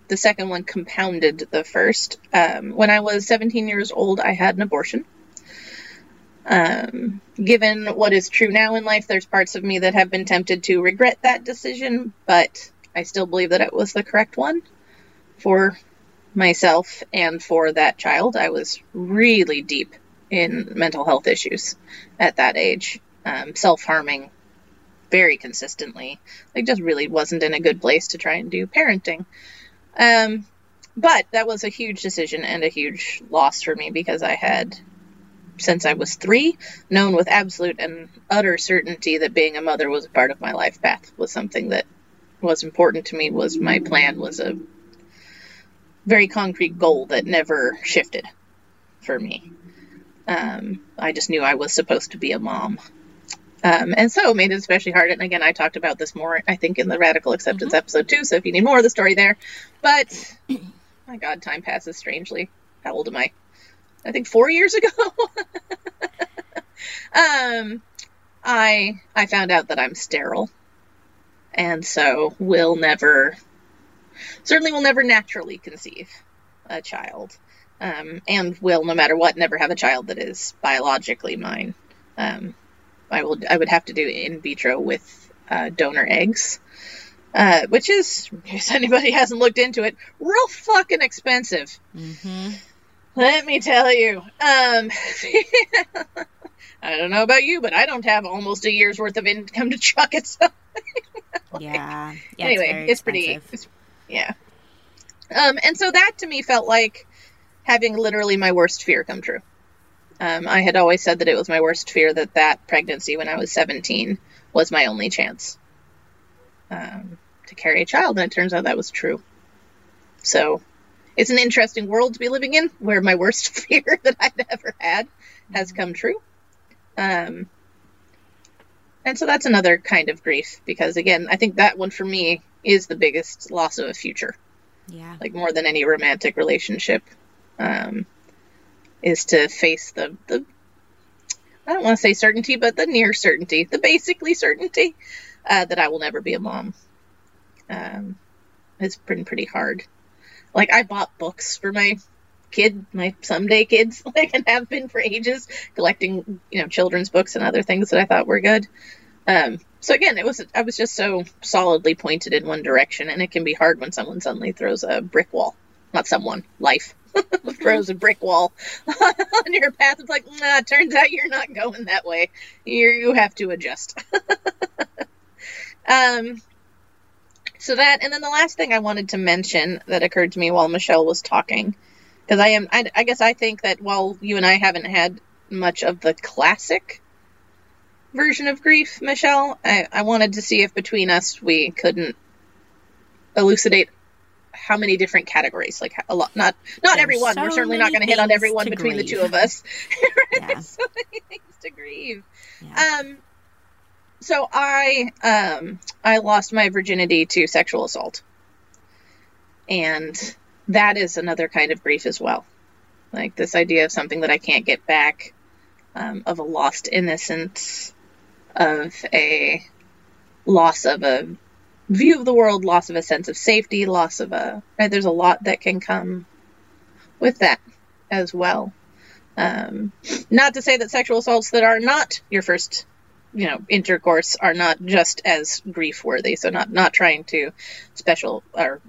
the second one compounded the first. Um, when I was 17 years old, I had an abortion. Um, given what is true now in life, there's parts of me that have been tempted to regret that decision, but I still believe that it was the correct one for myself and for that child. I was really deep in mental health issues at that age, um, self harming very consistently. Like, just really wasn't in a good place to try and do parenting. Um, but that was a huge decision and a huge loss for me because I had, since I was three, known with absolute and utter certainty that being a mother was a part of my life path, was something that was important to me, was my plan, was a very concrete goal that never shifted for me. Um, I just knew I was supposed to be a mom. Um, and so made it especially hard. And again, I talked about this more, I think, in the radical acceptance episode too. So if you need more of the story there, but my God, time passes strangely. How old am I? I think four years ago. um, I I found out that I'm sterile, and so will never, certainly will never naturally conceive a child. um, and will, no matter what, never have a child that is biologically mine. Um, I will. I would have to do in vitro with uh, donor eggs, uh, which is, in case anybody hasn't looked into it, real fucking expensive. Mm-hmm. Let me tell you. Um, I don't know about you, but I don't have almost a year's worth of income to chuck it. So Yeah. yeah anyway, very it's, pretty. It's, yeah. Um, and so that to me felt like having literally my worst fear come true. Um, I had always said that it was my worst fear that that pregnancy when I was 17 was my only chance um, to carry a child, and it turns out that was true. So it's an interesting world to be living in where my worst fear that I'd ever had has come true. Um, and so that's another kind of grief because, again, I think that one for me is the biggest loss of a future Yeah. like more than any romantic relationship, um, is to face the the I don't want to say certainty, but the near certainty, the basically certainty uh, that I will never be a mom. Um, it's been pretty hard. Like I bought books for my kid, my someday kids, like and have been for ages, collecting you know children's books and other things that I thought were good. Um, so again, it was I was just so solidly pointed in one direction, and it can be hard when someone suddenly throws a brick wall. Not someone, life a brick wall on your path. It's like, nah, turns out you're not going that way. You you have to adjust. um, so that, and then the last thing I wanted to mention that occurred to me while Michelle was talking, because I am, I, I guess I think that while you and I haven't had much of the classic version of grief, Michelle, I, I wanted to see if between us we couldn't elucidate how many different categories, like a lot, not not There's everyone. so We're certainly not going to hit on everyone between the two of us. Yeah. so many things to grieve. Yeah. Um, so I um I lost my virginity to sexual assault, and that is another kind of grief as well. Like this idea of something that I can't get back, um, of a lost innocence, of a loss of a view of the world, loss of a sense of safety, loss of a right. There's a lot that can come with that as well. Um, not to say that sexual assaults that are not your first, you know, intercourse are not just as grief worthy. So not not trying to special or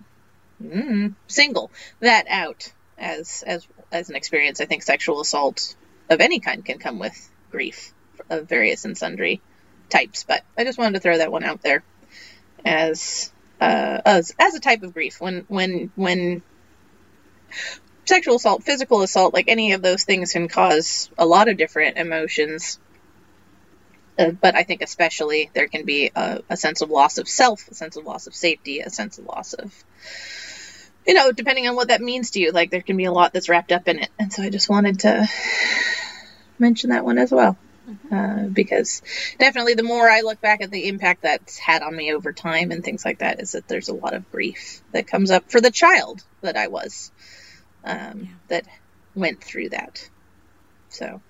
mm, single that out as as as an experience. I think sexual assault of any kind can come with grief of various and sundry types. But I just wanted to throw that one out there as uh, as as a type of grief when when when sexual assault, physical assault, like any of those things can cause a lot of different emotions. Uh, but I think especially there can be a, a sense of loss of self, a sense of loss of safety, a sense of loss of, you know, depending on what that means to you. Like there can be a lot that's wrapped up in it, and so I just wanted to mention that one as well. Uh, because definitely the more I look back at the impact that's had on me over time and things like that, is that there's a lot of grief that comes up for the child that I was um, that went through that. So,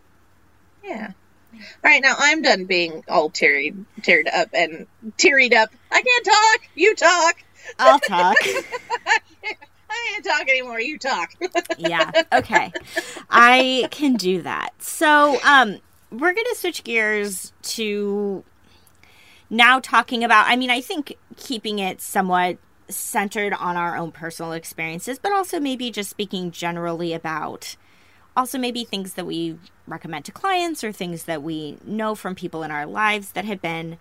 yeah. All right, now I'm done being all teary, teared up and tearied up. I can't talk. You talk. I'll talk. I can't talk anymore. You talk. yeah. Okay. I can do that. So, um, we're going to switch gears to now talking about, I mean, I think keeping it somewhat centered on our own personal experiences, but also maybe just speaking generally about also maybe things that we recommend to clients or things that we know from people in our lives that have been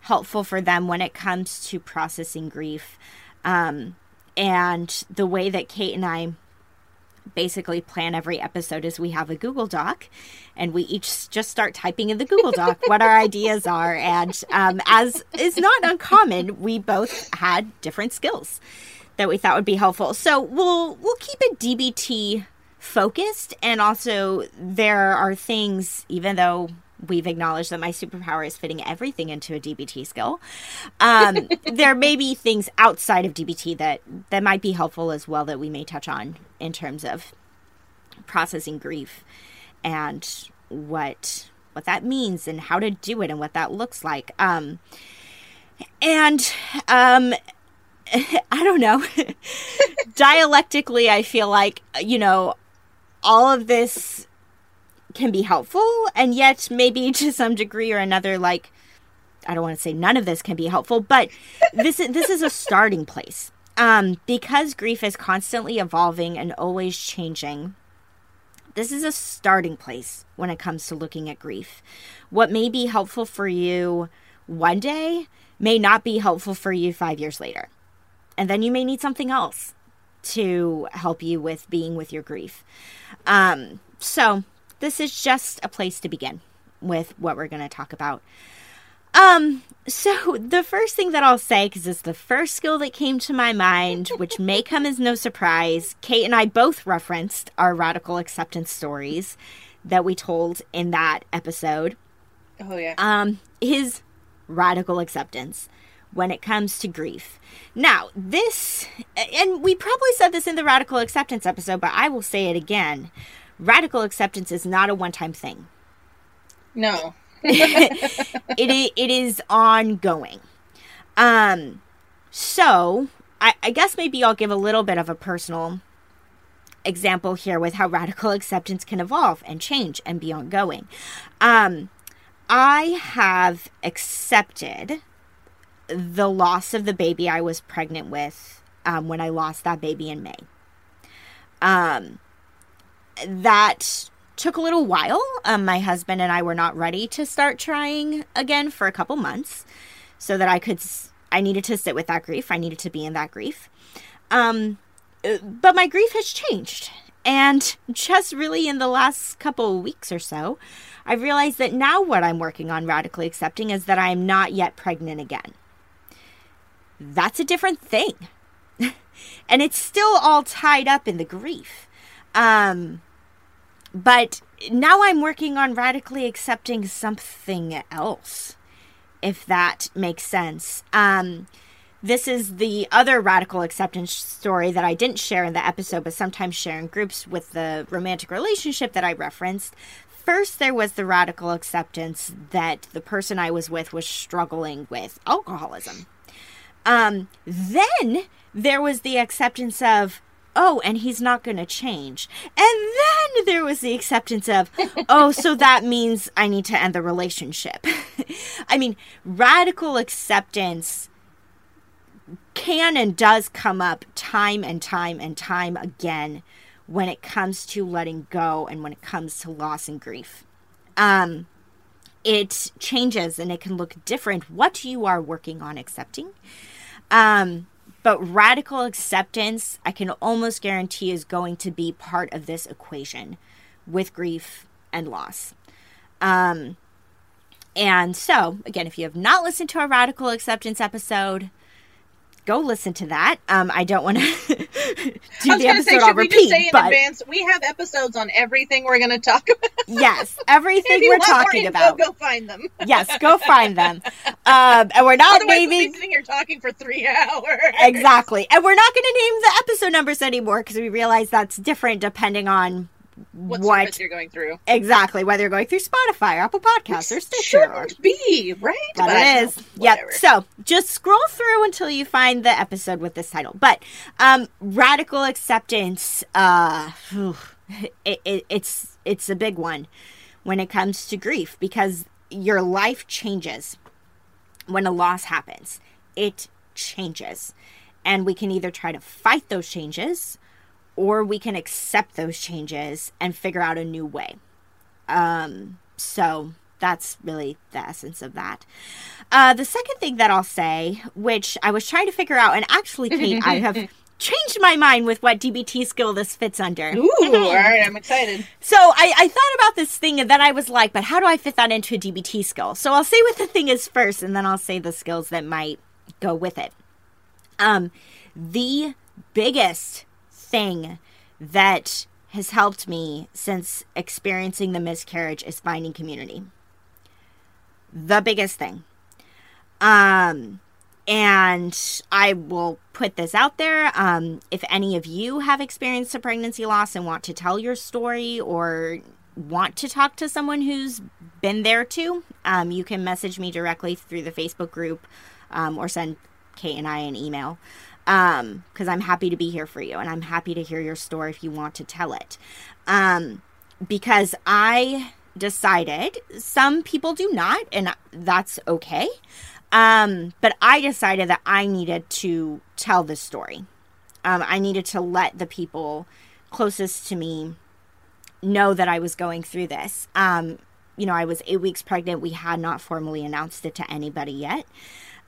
helpful for them when it comes to processing grief. Um, and the way that Kate and I basically plan every episode is we have a Google Doc and we each just start typing in the Google Doc what our ideas are. And um, as is not uncommon, we both had different skills that we thought would be helpful. So we'll we'll keep it DBT focused and also there are things even though we've acknowledged that my superpower is fitting everything into a DBT skill. Um, there may be things outside of DBT that that might be helpful as well that we may touch on in terms of processing grief and what what that means and how to do it and what that looks like. Um, and um, I don't know. Dialectically, I feel like you know all of this can be helpful, and yet maybe to some degree or another, like I don't want to say none of this can be helpful, but this is this is a starting place. Um, because grief is constantly evolving and always changing. This is a starting place when it comes to looking at grief. What may be helpful for you one day may not be helpful for you five years later. And then you may need something else to help you with being with your grief. Um, so, this is just a place to begin with what we're going to talk about. Um, so the first thing that I'll say, because it's the first skill that came to my mind, which may come as no surprise, Kate and I both referenced our radical acceptance stories that we told in that episode. Oh yeah. Um, is radical acceptance when it comes to grief. Now, this, and we probably said this in the radical acceptance episode, but I will say it again. Radical acceptance is not a one time thing. No. it, it is ongoing. Um, so I, I guess maybe I'll give a little bit of a personal example here with how radical acceptance can evolve and change and be ongoing. Um, I have accepted the loss of the baby I was pregnant with um, when I lost that baby in May. Um, that took a little while. Um, my husband and I were not ready to start trying again for a couple months, so that I could. I needed to sit with that grief. I needed to be in that grief. Um, uh, but my grief has changed, and just really in the last couple weeks or so, I've realized that now what I'm working on radically accepting is that I am not yet pregnant again. That's a different thing. and it's still all tied up in the grief. Um, but now I'm working on radically accepting something else, if that makes sense. Um, this is the other radical acceptance story that I didn't share in the episode, but sometimes share in groups with the romantic relationship that I referenced. First, there was the radical acceptance that the person I was with was struggling with alcoholism. Um, then there was the acceptance of, oh, and he's not going to change. And then there was the acceptance of, oh, so that means I need to end the relationship. I mean, radical acceptance can and does come up time and time and time again when it comes to letting go and when it comes to loss and grief. Um, it changes and it can look different what you are working on accepting. Um, but radical acceptance, I can almost guarantee, is going to be part of this equation with grief and loss. Um, and so, again, if you have not listened to our radical acceptance episode, go listen to that. Um, I don't want to do the episode say, on repeat, we say in but advance we have episodes on everything we're going to talk about. yes, everything we're talking about. go find them. yes, go find them. Um, and we're not Otherwise, we'll be naming sitting here talking for three hours. exactly, and we're not going to name the episode numbers anymore because we realize that's different depending on What, what you're going through? exactly whether you're going through Spotify, or Apple Podcasts, or Stitcher. Or, Shouldn't be right, but I it is. Yep. So just scroll through until you find the episode with this title. But um, radical acceptance, uh, it, it, it's it's a big one when it comes to grief because your life changes when a loss happens. It changes, and we can either try to fight those changes, or we can accept those changes and figure out a new way. Um, so that's really the essence of that. Uh, the second thing that I'll say, which I was trying to figure out, and actually, Kate, I have changed my mind with what DBT skill this fits under. Ooh, all right, I'm excited. So I, I thought about this thing, and then I was like, but how do I fit that into a DBT skill? So I'll say what the thing is first, and then I'll say the skills that might go with it. Um, the biggest thing that has helped me since experiencing the miscarriage is finding community. The biggest thing. Um, and I will put this out there. Um, if any of you have experienced a pregnancy loss and want to tell your story or want to talk to someone who's been there too, um, you can message me directly through the Facebook group um, or send Kate and I an email. Um because i'm happy to be here for you and i'm happy to hear your story if you want to tell it. Um because i decided some people do not and that's okay. Um but i decided that i needed to tell this story. Um i needed to let the people closest to me know that i was going through this. Um you know i was eight weeks pregnant. We had not formally announced it to anybody yet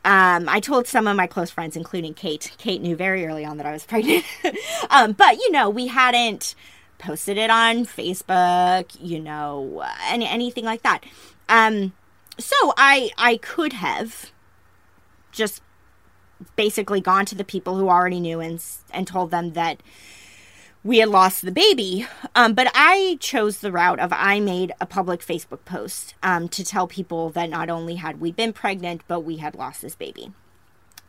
um, I told some of my close friends, including Kate. Kate knew very early on that I was pregnant. um, but, you know, we hadn't posted it on Facebook, you know, any, anything like that. Um, so I, I could have just basically gone to the people who already knew and, and told them that we had lost the baby. Um, but I chose the route of I made a public Facebook post um, to tell people that not only had we been pregnant, but we had lost this baby.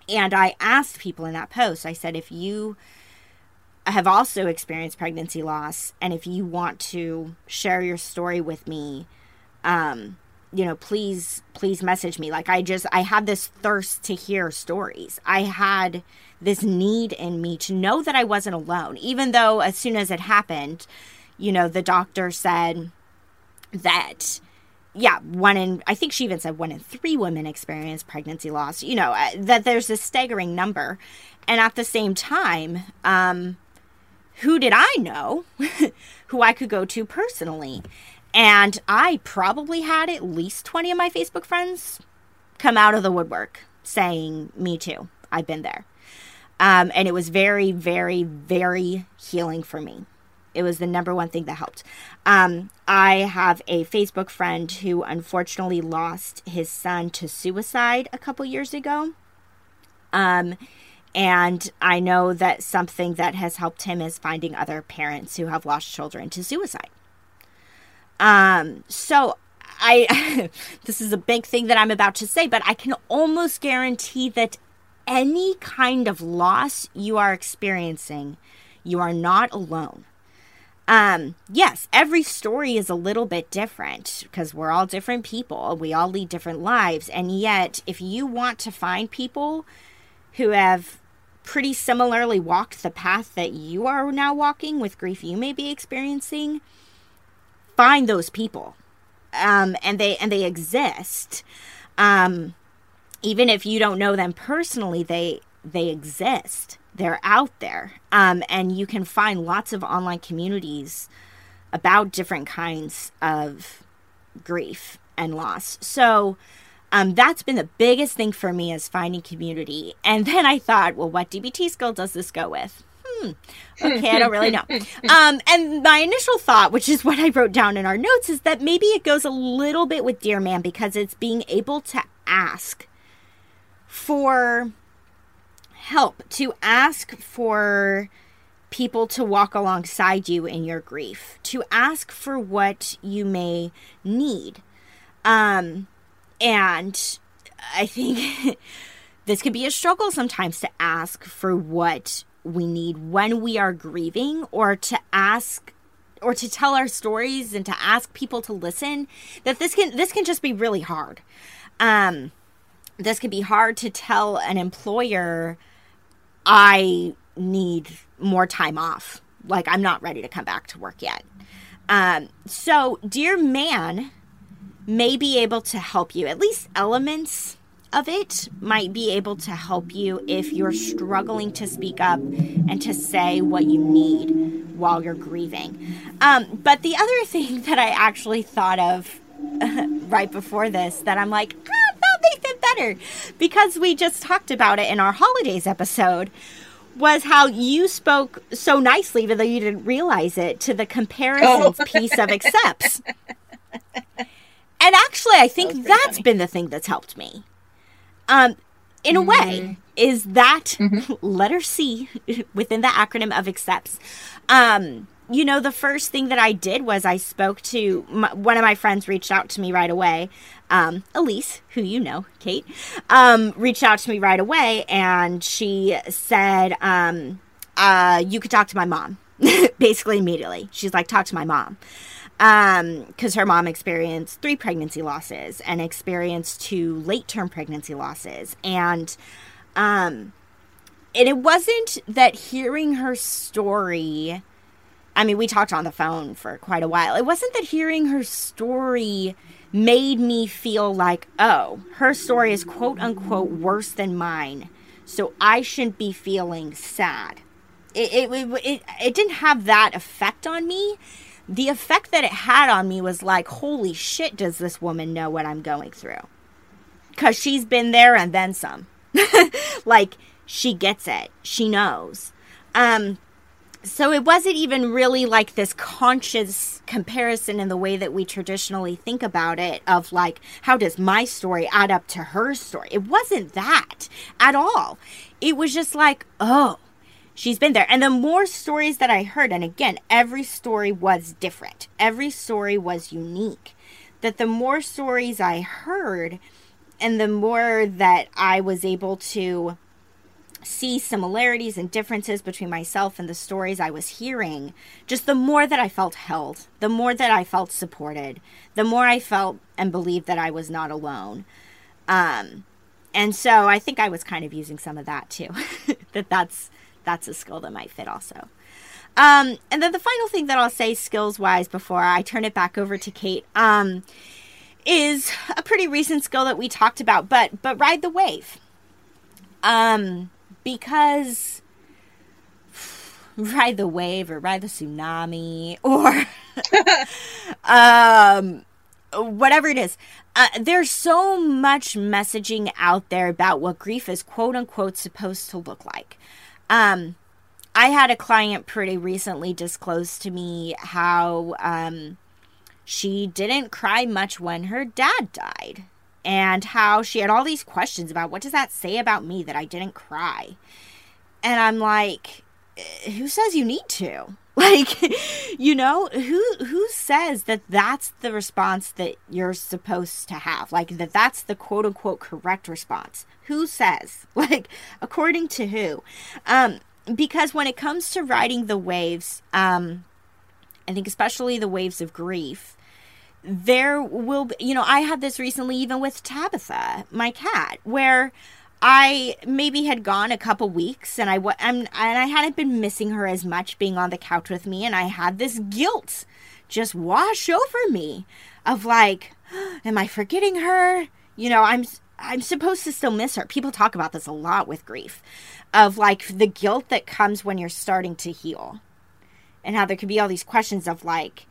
And I asked people in that post, I said, if you have also experienced pregnancy loss and if you want to share your story with me, um, you know, please, please message me. Like, I just, I had this thirst to hear stories. I had this need in me to know that I wasn't alone, even though as soon as it happened, you know, the doctor said that, yeah, one in, I think she even said one in three women experience pregnancy loss, you know, uh, that there's a staggering number. And at the same time, um, who did I know who I could go to personally? And I probably had at least 20 of my Facebook friends come out of the woodwork saying, Me too. I've been there. Um, and it was very, very, very healing for me. It was the number one thing that helped. Um, I have a Facebook friend who unfortunately lost his son to suicide a couple years ago. Um, and I know that something that has helped him is finding other parents who have lost children to suicide. Um, so I, this is a big thing that I'm about to say, but I can almost guarantee that any kind of loss you are experiencing, you are not alone. Um, yes, every story is a little bit different because we're all different people. We all lead different lives. And yet, if you want to find people who have pretty similarly walked the path that you are now walking with grief you may be experiencing, find those people. Um, and they and they exist. Um, even if you don't know them personally, they they exist. They're out there, um, and you can find lots of online communities about different kinds of grief and loss. So. Um, that's been the biggest thing for me is finding community. And then I thought, well, what DBT skill does this go with? Hmm. Okay, I don't really know. Um, and my initial thought, which is what I wrote down in our notes, is that maybe it goes a little bit with Dear Man because it's being able to ask for help, to ask for people to walk alongside you in your grief, to ask for what you may need. Um, and I think this could be a struggle sometimes to ask for what we need when we are grieving or to ask or to tell our stories and to ask people to listen that this can this can just be really hard. Um this could be hard to tell an employer I need more time off. Like I'm not ready to come back to work yet. Um, so, dear man may be able to help you. At least elements of it might be able to help you if you're struggling to speak up and to say what you need while you're grieving. Um, but the other thing that I actually thought of right before this that I'm like, ah, make it better because we just talked about it in our holidays episode was how you spoke so nicely, even though you didn't realize it, to the comparisons oh. piece of accepts. and actually, I think that that's funny. been the thing that's helped me. Um, in a way, mm-hmm. is that mm-hmm. letter C within the acronym of accepts. Um, you know, the first thing that I did was I spoke to my, one of my friends, reached out to me right away. Um, Elise, who you know, Kate, um, reached out to me right away and she said, um, uh, You could talk to my mom, basically immediately. She's like, Talk to my mom. Because um, her mom experienced three pregnancy losses and experienced two late term pregnancy losses. And, um, and it wasn't that hearing her story I mean, we talked on the phone for quite a while. It wasn't that hearing her story made me feel like, oh, her story is quote unquote worse than mine, so I shouldn't be feeling sad. It, it, it, it, didn't have that effect on me. The effect that it had on me was like, holy shit, does this woman know what I'm going through? Because she's been there and then some. like, she gets it. She knows. Um, so it wasn't even really like this conscious comparison in the way that we traditionally think about it of like how does my story add up to her story it wasn't that at all it was just like oh she's been there and the more stories that i heard and again every story was different every story was unique that the more stories i heard and the more that i was able to see similarities and differences between myself and the stories I was hearing, just the more that I felt held, the more that I felt supported, the more I felt and believed that I was not alone. Um, and so I think I was kind of using some of that too. that that's that's a skill that might fit also. Um, and then the final thing that I'll say skills wise before I turn it back over to Kate um, is a pretty recent skill that we talked about, but but ride the wave. Um, because ride the wave or ride the tsunami or um whatever it is uh, there's so much messaging out there about what grief is quote unquote supposed to look like um i had a client pretty recently disclose to me how um she didn't cry much when her dad died and how she had all these questions about what does that say about me that I didn't cry. And I'm like, eh, who says you need to? Like, you know, who who says that that's the response that you're supposed to have? Like that that's the quote unquote correct response. Who says? Like according to who? Um because when it comes to riding the waves, um I think especially the waves of grief, there will be, you know, I had this recently even with Tabitha, my cat, where I maybe had gone a couple weeks and I and I hadn't been missing her as much being on the couch with me and I had this guilt just wash over me of like am I forgetting her? You know, I'm I'm supposed to still miss her. People talk about this a lot with grief of like the guilt that comes when you're starting to heal. And how there could be all these questions of like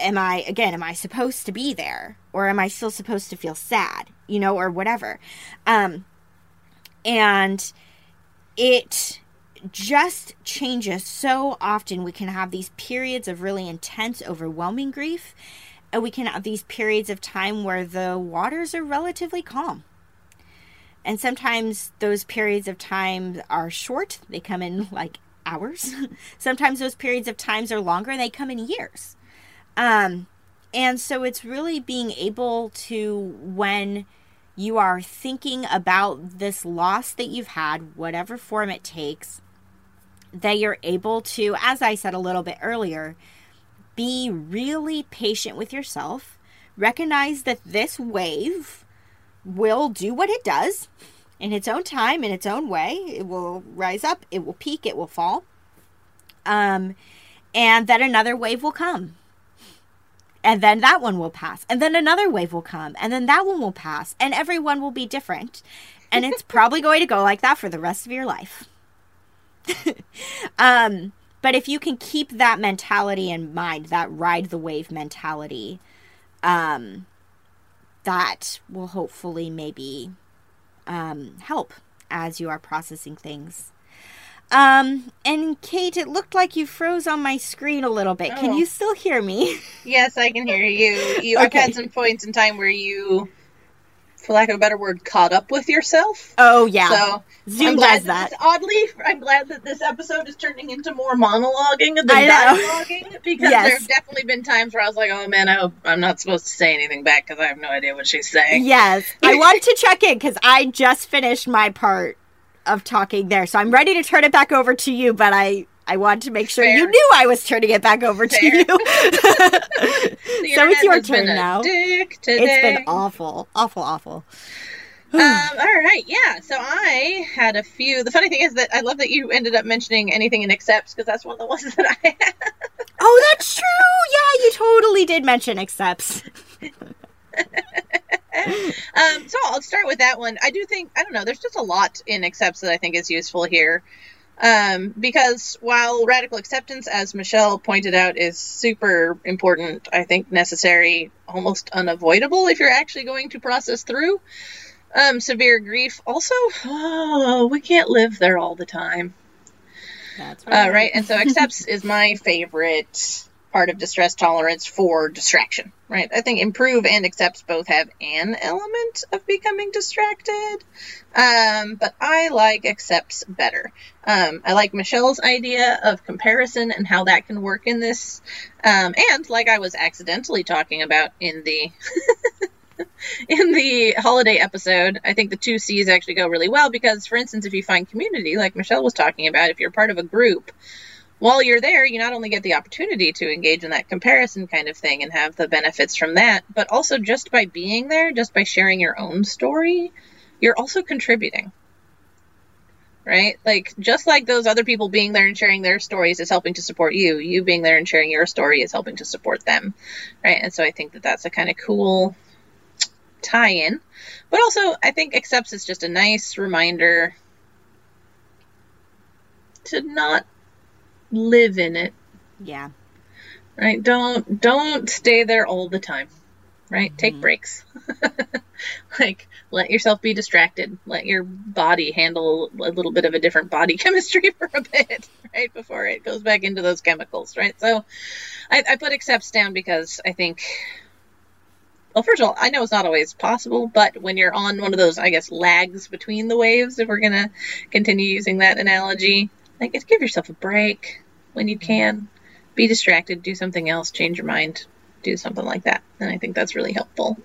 am I, again, am I supposed to be there? Or am I still supposed to feel sad, you know, or whatever? Um, and it just changes so often. We can have these periods of really intense, overwhelming grief, and we can have these periods of time where the waters are relatively calm. And sometimes those periods of time are short, they come in like hours. sometimes those periods of times are longer, and they come in years. Um, and so it's really being able to, when you are thinking about this loss that you've had, whatever form it takes, that you're able to, as I said a little bit earlier, be really patient with yourself. Recognize that this wave will do what it does in its own time, in its own way. It will rise up, it will peak, it will fall. Um, and that another wave will come and then that one will pass. And then another wave will come. And then that one will pass. And everyone will be different. And it's probably going to go like that for the rest of your life. Um but if you can keep that mentality in mind that ride the wave mentality um that will hopefully maybe um help as you are processing things um, and Kate, it looked like you froze on my screen a little bit. Oh. Can you still hear me? Yes, I can hear you. You, okay. I've had some points in time where you, for lack of a better word, caught up with yourself. Oh yeah. So Zoom does that. This, oddly, I'm glad that this episode is turning into more monologuing than dialoguing because yes. there have definitely been times where I was like, "Oh man, I hope I'm not supposed to say anything back because I have no idea what she's saying." Yes, I want to check in because I just finished my part of talking there. So I'm ready to turn it back over to you, but I I want to make sure Fair. you knew I was turning it back over Fair. to you. so it's your turn now. It's been awful, awful, awful. um, all right, yeah. So I had a few. The funny thing is that I love that you ended up mentioning anything in accepts because that's one of the ones that I had. Oh, that's true. Yeah, you totally did mention accepts. um, so I'll start with that one. I do think I don't know. There's just a lot in accepts that I think is useful here. Um, because while radical acceptance, as Michelle pointed out, is super important, I think necessary, almost unavoidable if you're actually going to process through um, severe grief. Also, oh, we can't live there all the time. That's Uh, right. And so accepts is my favorite part of distress tolerance for distraction. Right. I think improve and accepts both have an element of becoming distracted. Um, but I like accepts better. Um, I like Michelle's idea of comparison and how that can work in this. Um, and like I was accidentally talking about in the in the holiday episode, I think the two C's actually go really well because, for instance, if you find community, like Michelle was talking about, if you're part of a group, while you're there, you not only get the opportunity to engage in that comparison kind of thing and have the benefits from that, but also just by being there, just by sharing your own story, you're also contributing. Right? Like, just like those other people being there and sharing their stories is helping to support you, you being there and sharing your story is helping to support them. Right? And so I think that that's a kind of cool tie in. But also, I think accepts is just a nice reminder to not live in it Yeah. right? Don't don't stay there all the time right? Take Mhm. breaks. Like let yourself be distracted. Let your body handle a little bit of a different body chemistry for a bit right? Before it goes back into those chemicals right? So i, I put accepts down because i think well first of all i know it's not always possible but when you're on one of those i guess lags between the waves if we're gonna continue using that analogy like give yourself a break when you can be distracted, do something else, change your mind, do something like that. And I think that's really helpful.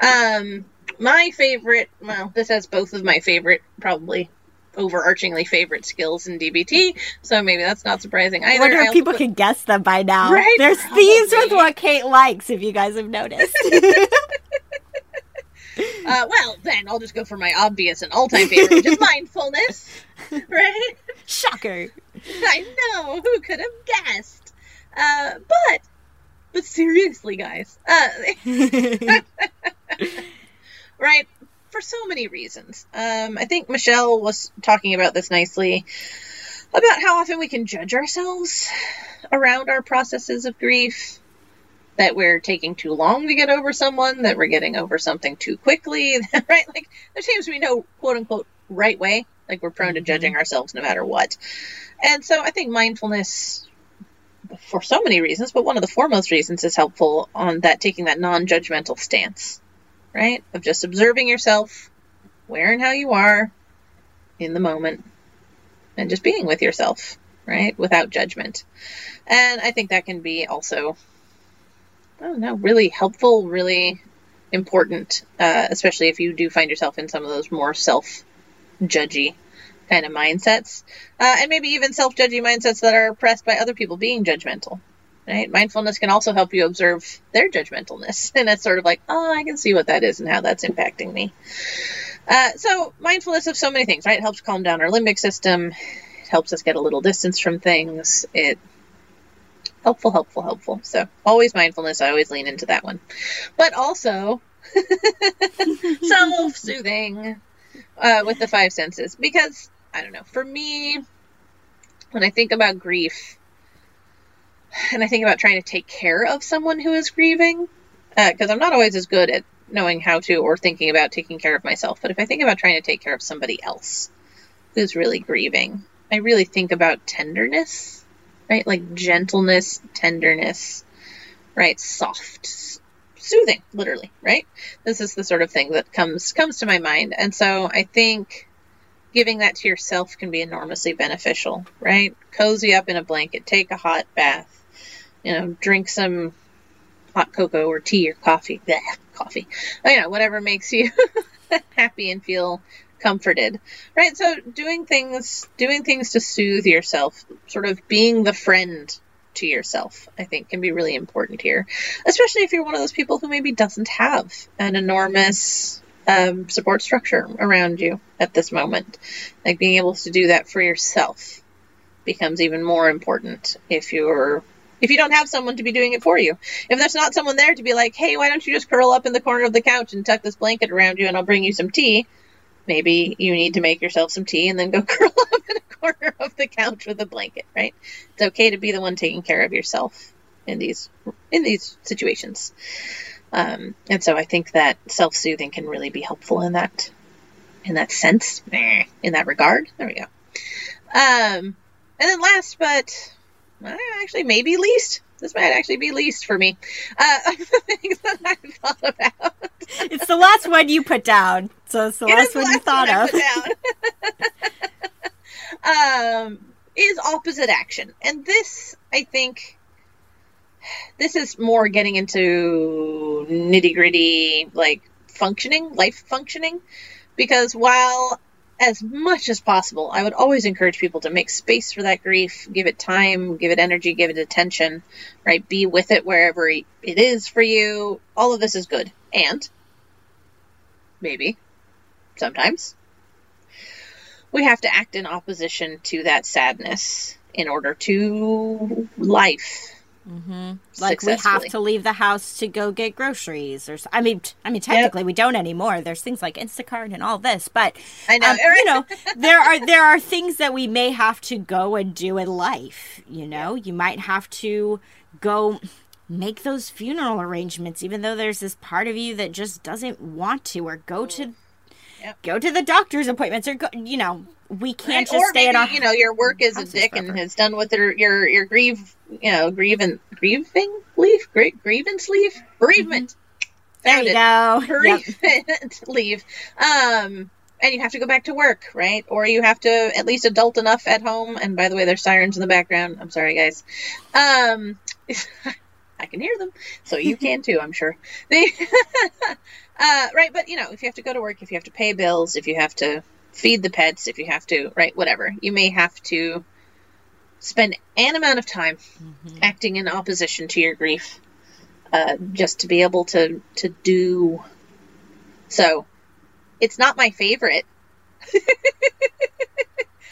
Um, my favorite, well, this has both of my favorite, probably overarchingly favorite skills in DBT, so maybe that's not surprising I wonder if also people put- can guess them by now. Right, There's themes with what Kate likes, if you guys have noticed. Uh, well, then I'll just go for my obvious and all-time favorite, which is mindfulness. Right? Shocker. I know. Who could have guessed? Uh, but, but seriously, guys, uh, right? For so many reasons. Um, I think Michelle was talking about this nicely about how often we can judge ourselves around our processes of grief. That we're taking too long to get over someone, that we're getting over something too quickly, right? Like, there seems to be no quote unquote right way. Like, we're prone to Mhm. judging ourselves no matter what. And so I think mindfulness, for so many reasons, but one of the foremost reasons is helpful on that taking that non judgmental stance, right? Of just observing yourself, where and how you are in the moment, and just being with yourself, right? Without judgment. And I think that can be also, I don't know, really helpful, really important, uh, especially if you do find yourself in some of those more self judgy kind of mindsets, uh, and maybe even self judgy mindsets that are oppressed by other people being judgmental. Right? Mindfulness can also help you observe their judgmentalness, and it's sort of like, oh, I can see what that is and how that's impacting me. Uh, so mindfulness of so many things, right? It helps calm down our limbic system. It helps us get a little distance from things. It helpful, helpful, helpful. So always mindfulness. I always lean into that one, but also self-soothing uh, with the five senses because I don't know. For me, when I think about grief, and I think about trying to take care of someone who is grieving, because I'm not always as good at knowing how to or thinking about taking care of myself. But if I think about trying to take care of somebody else who's really grieving, I really think about tenderness, right? Like gentleness, tenderness, right? Soft, soothing, literally, right? This is the sort of thing that comes comes to my mind, and so I think giving that to yourself can be enormously beneficial, right? Cozy up in a blanket, take a hot bath, you know, drink some hot cocoa or tea or coffee, Blech, coffee, oh, you know, whatever makes you happy and feel comforted, right? So doing things, doing things to soothe yourself, sort of being the friend to yourself, I think can be really important here, especially if you're one of those people who maybe doesn't have an enormous um, support structure around you at this moment. Like being able to do that for yourself becomes even more important if you're if you don't have someone to be doing it for you. If there's not someone there to be like, hey, why don't you just curl up in the corner of the couch and tuck this blanket around you and I'll bring you some tea? Maybe you need to make yourself some tea and then go curl up in a corner of the couch with a blanket, right? It's okay to be the one taking care of yourself in these in these situations. Um, and so I think that self-soothing can really be helpful in that in that sense, in that regard. There we go. Um, and then last but uh, actually maybe least, this might actually be least for me. Uh, the things that I thought about. it's the last one you put down, so it's the It last one you last thought one I of. um, is opposite action, and this I think this is more getting into nitty gritty, like functioning, life functioning, because while as much as possible, I would always encourage people to make space for that grief, give it time, give it energy, give it attention, right? Be with it wherever it is for you. All of this is good. And maybe sometimes we have to act in opposition to that sadness in order to life Like we have to leave the house to go get groceries, or I mean, I mean, technically we don't anymore. There's things like Instacart and all this, but I know, um, you know, there are there are things that we may have to go and do in life. You know, you might have to go make those funeral arrangements, even though there's this part of you that just doesn't want to, or go to Yep. go to the doctor's appointments, or go, you know, we can't Right? just or stay maybe, at our you know your work is a dick and forever. has done with your your your grieve you know grieving grieving leave Gr- grievance leave bereavement There you it. go. Yep. leave um and you have to go back to work right or you have to at least adult enough at home and by the way there's sirens in the background i'm sorry guys um i can hear them. So you can too i'm sure. They uh right but you know if you have to go to work if you have to pay bills if you have to feed the pets if you have to right whatever you may have to spend an amount of time acting in opposition to your grief uh, just to be able to to do. So it's not my favorite.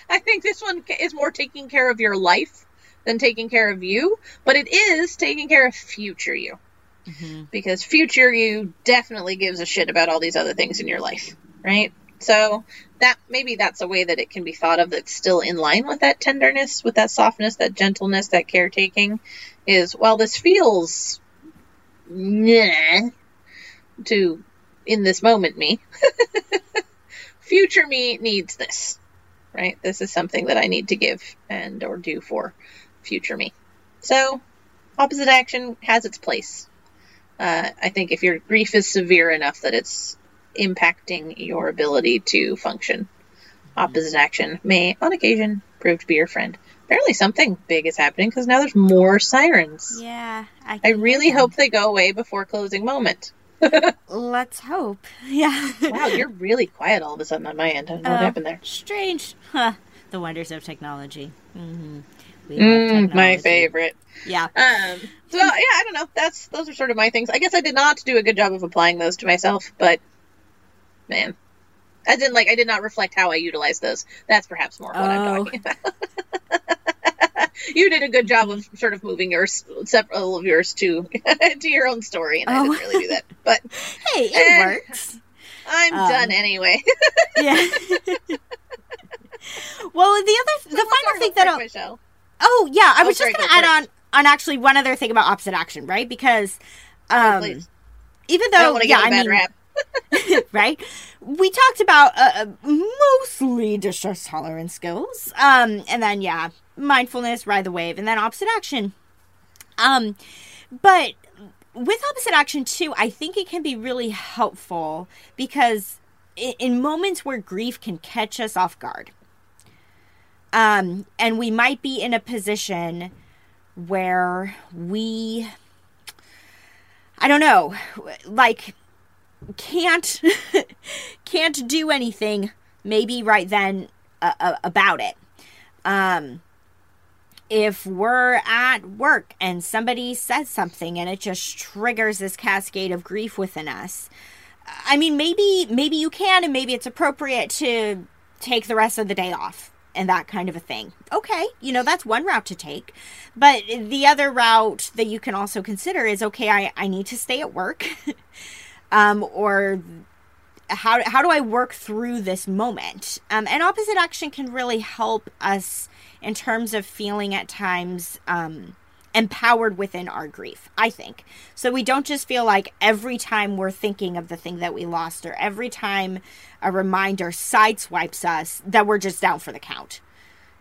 I think this one is more taking care of your life than taking care of you but it is taking care of future you mm-hmm. because future you definitely gives a shit about all these other things in your life right so that maybe that's a way that it can be thought of that's still in line with that tenderness with that softness that gentleness that caretaking is while this feels Nah. To in this moment me. Future me needs this. Right? This is something that I need to give and or do for future me. So opposite action has its place. Uh, I think if your grief is severe enough that it's impacting your ability to function, opposite action may, on occasion, prove to be your friend. Apparently, something big is happening because now there's more sirens. Yeah, I, I really hope they go away before closing moment. Let's hope. Yeah. Wow, you're really quiet all of a sudden on my end. I don't know what Oh, happened there. Strange. Huh. The wonders of technology. hmm We Mm, my favorite. Yeah. Um, so yeah, I don't know. That's those are sort of my things. I guess I did not do a good job of applying those to myself, but man, I didn't like. I did not reflect how I utilized those. That's perhaps more what Oh. I'm talking about. you did a good job of sort of moving yours, several of yours to to your own story, and I Oh. didn't really do that. But Hey, it Eh. works. I'm Um, done anyway. Yeah. well, the other, the final thing that I'll, Michelle. Oh yeah, I Oh, was sorry, just gonna add on on actually one other thing about opposite action, right? Because um, please. even I don't though want to yeah, I bad mean, rap. right? We talked about uh, uh, mostly distress tolerance skills, um, and then yeah, mindfulness, ride the wave, and then opposite action. Um, but with opposite action too, I think it can be really helpful because in, in moments where grief can catch us off guard, um, and we might be in a position where we, I don't know, like can't can't do anything maybe right then uh, uh, about it. Um if we're at work and somebody says something and it just triggers this cascade of grief within us I mean, maybe maybe you can, and maybe it's appropriate to take the rest of the day off and that kind of a thing. Okay, you know, that's one route to take. But the other route that you can also consider is okay, I, I need to stay at work. um, or how, how do I work through this moment? Um, and opposite action can really help us in terms of feeling at times um, empowered within our grief, I think. So we don't just feel like every time we're thinking of the thing that we lost or every time a reminder sideswipes us that we're just down for the count.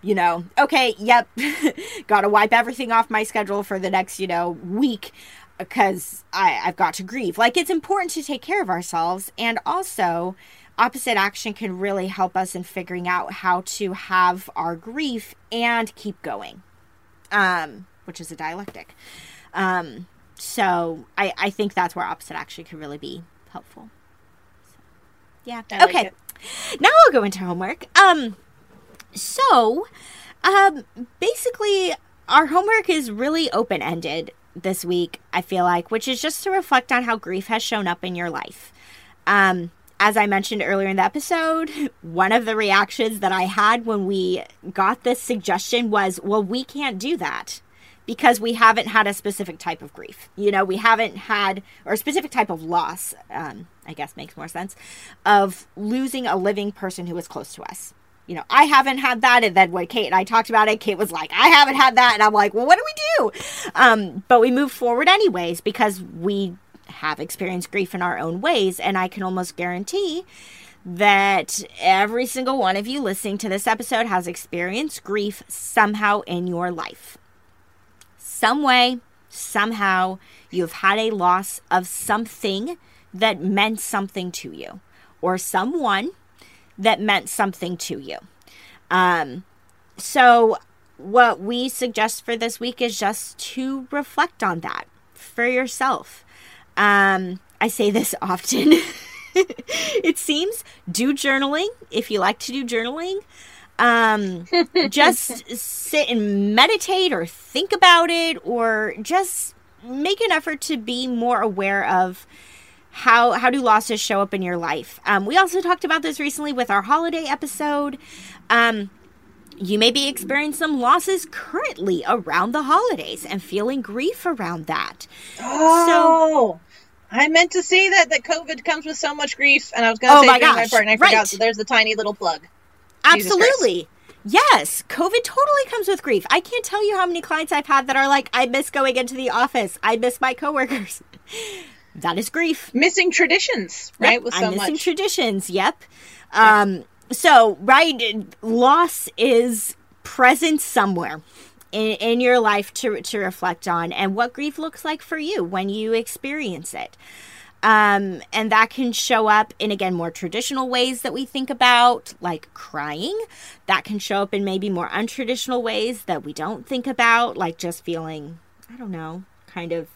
You know, okay, yep, gotta wipe everything off my schedule for the next, you know, week because I've got to grieve. Like, it's important to take care of ourselves. And also, opposite action can really help us in figuring out how to have our grief and keep going, um, which is a dialectic. Um, so I, I think that's where opposite action can really be helpful. Yeah. I okay. it. Now I'll go into homework. Um so um basically our homework is really open-ended this week, I feel like, which is just to reflect on how grief has shown up in your life. Um as I mentioned earlier in the episode, one of the reactions that I had when we got this suggestion was, well, we can't do that because we haven't had a specific type of grief. You know, we haven't had, or a specific type of loss, um, I guess makes more sense, of losing a living person who was close to us. You know, I haven't had that. And then when Kate and I talked about it, Kate was like, I haven't had that. And I'm like, well, what do we do? Um, but we move forward anyways because we have experienced grief in our own ways. And I can almost guarantee that every single one of you listening to this episode has experienced grief somehow in your life some way, somehow, you've had a loss of something that meant something to you or someone that meant something to you. Um, so, what we suggest for this week is just to reflect on that for yourself. Um, I say this often. it seems do journaling if you like to do journaling um just sit and meditate or think about it or just make an effort to be more aware of how how do losses show up in your life um, we also talked about this recently with our holiday episode um, you may be experiencing some losses currently around the holidays and feeling grief around that Oh, I meant to say that that COVID comes with so much grief, and I was going to Oh say my during my part, and I right. forgot. So there's the tiny little plug. Jesus Christ. Absolutely. Yes, COVID totally comes with grief. I can't tell you how many clients I've had that are like, I miss going into the office. I miss my coworkers. that is grief. Missing traditions, right? Yep, with so I'm missing much. traditions. Yep. Um, so, right, loss is present somewhere in, in your life to, to reflect on and what grief looks like for you when you experience it. Um, and that can show up in, again, more traditional ways that we think about, like crying. That can show up in maybe more untraditional ways that we don't think about, like just feeling, I don't know, kind of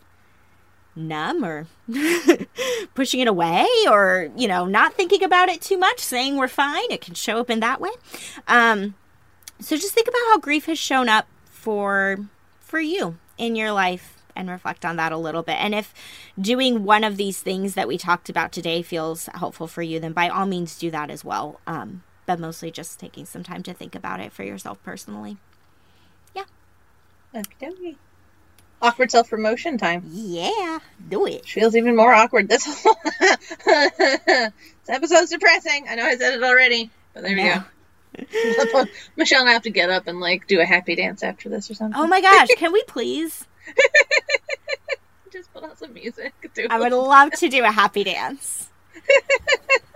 numb or pushing it away or, you know, not thinking about it too much, saying we're fine. It can show up in that way. Um, so just think about how grief has shown up for for you in your life and reflect on that a little bit. And if doing one of these things that we talked about today feels helpful for you, then by all means do that as well. Um, but mostly just taking some time to think about it for yourself personally. Okey-dokey. Awkward self promotion time. Yeah, do it. Which feels even more awkward. This whole this episode's depressing. I know I said it already, but there Yeah. we go. Michelle and I have to get up and like do a happy dance after this or something. Oh my gosh, can we please? Just put on some music. Do I would love to do a happy dance.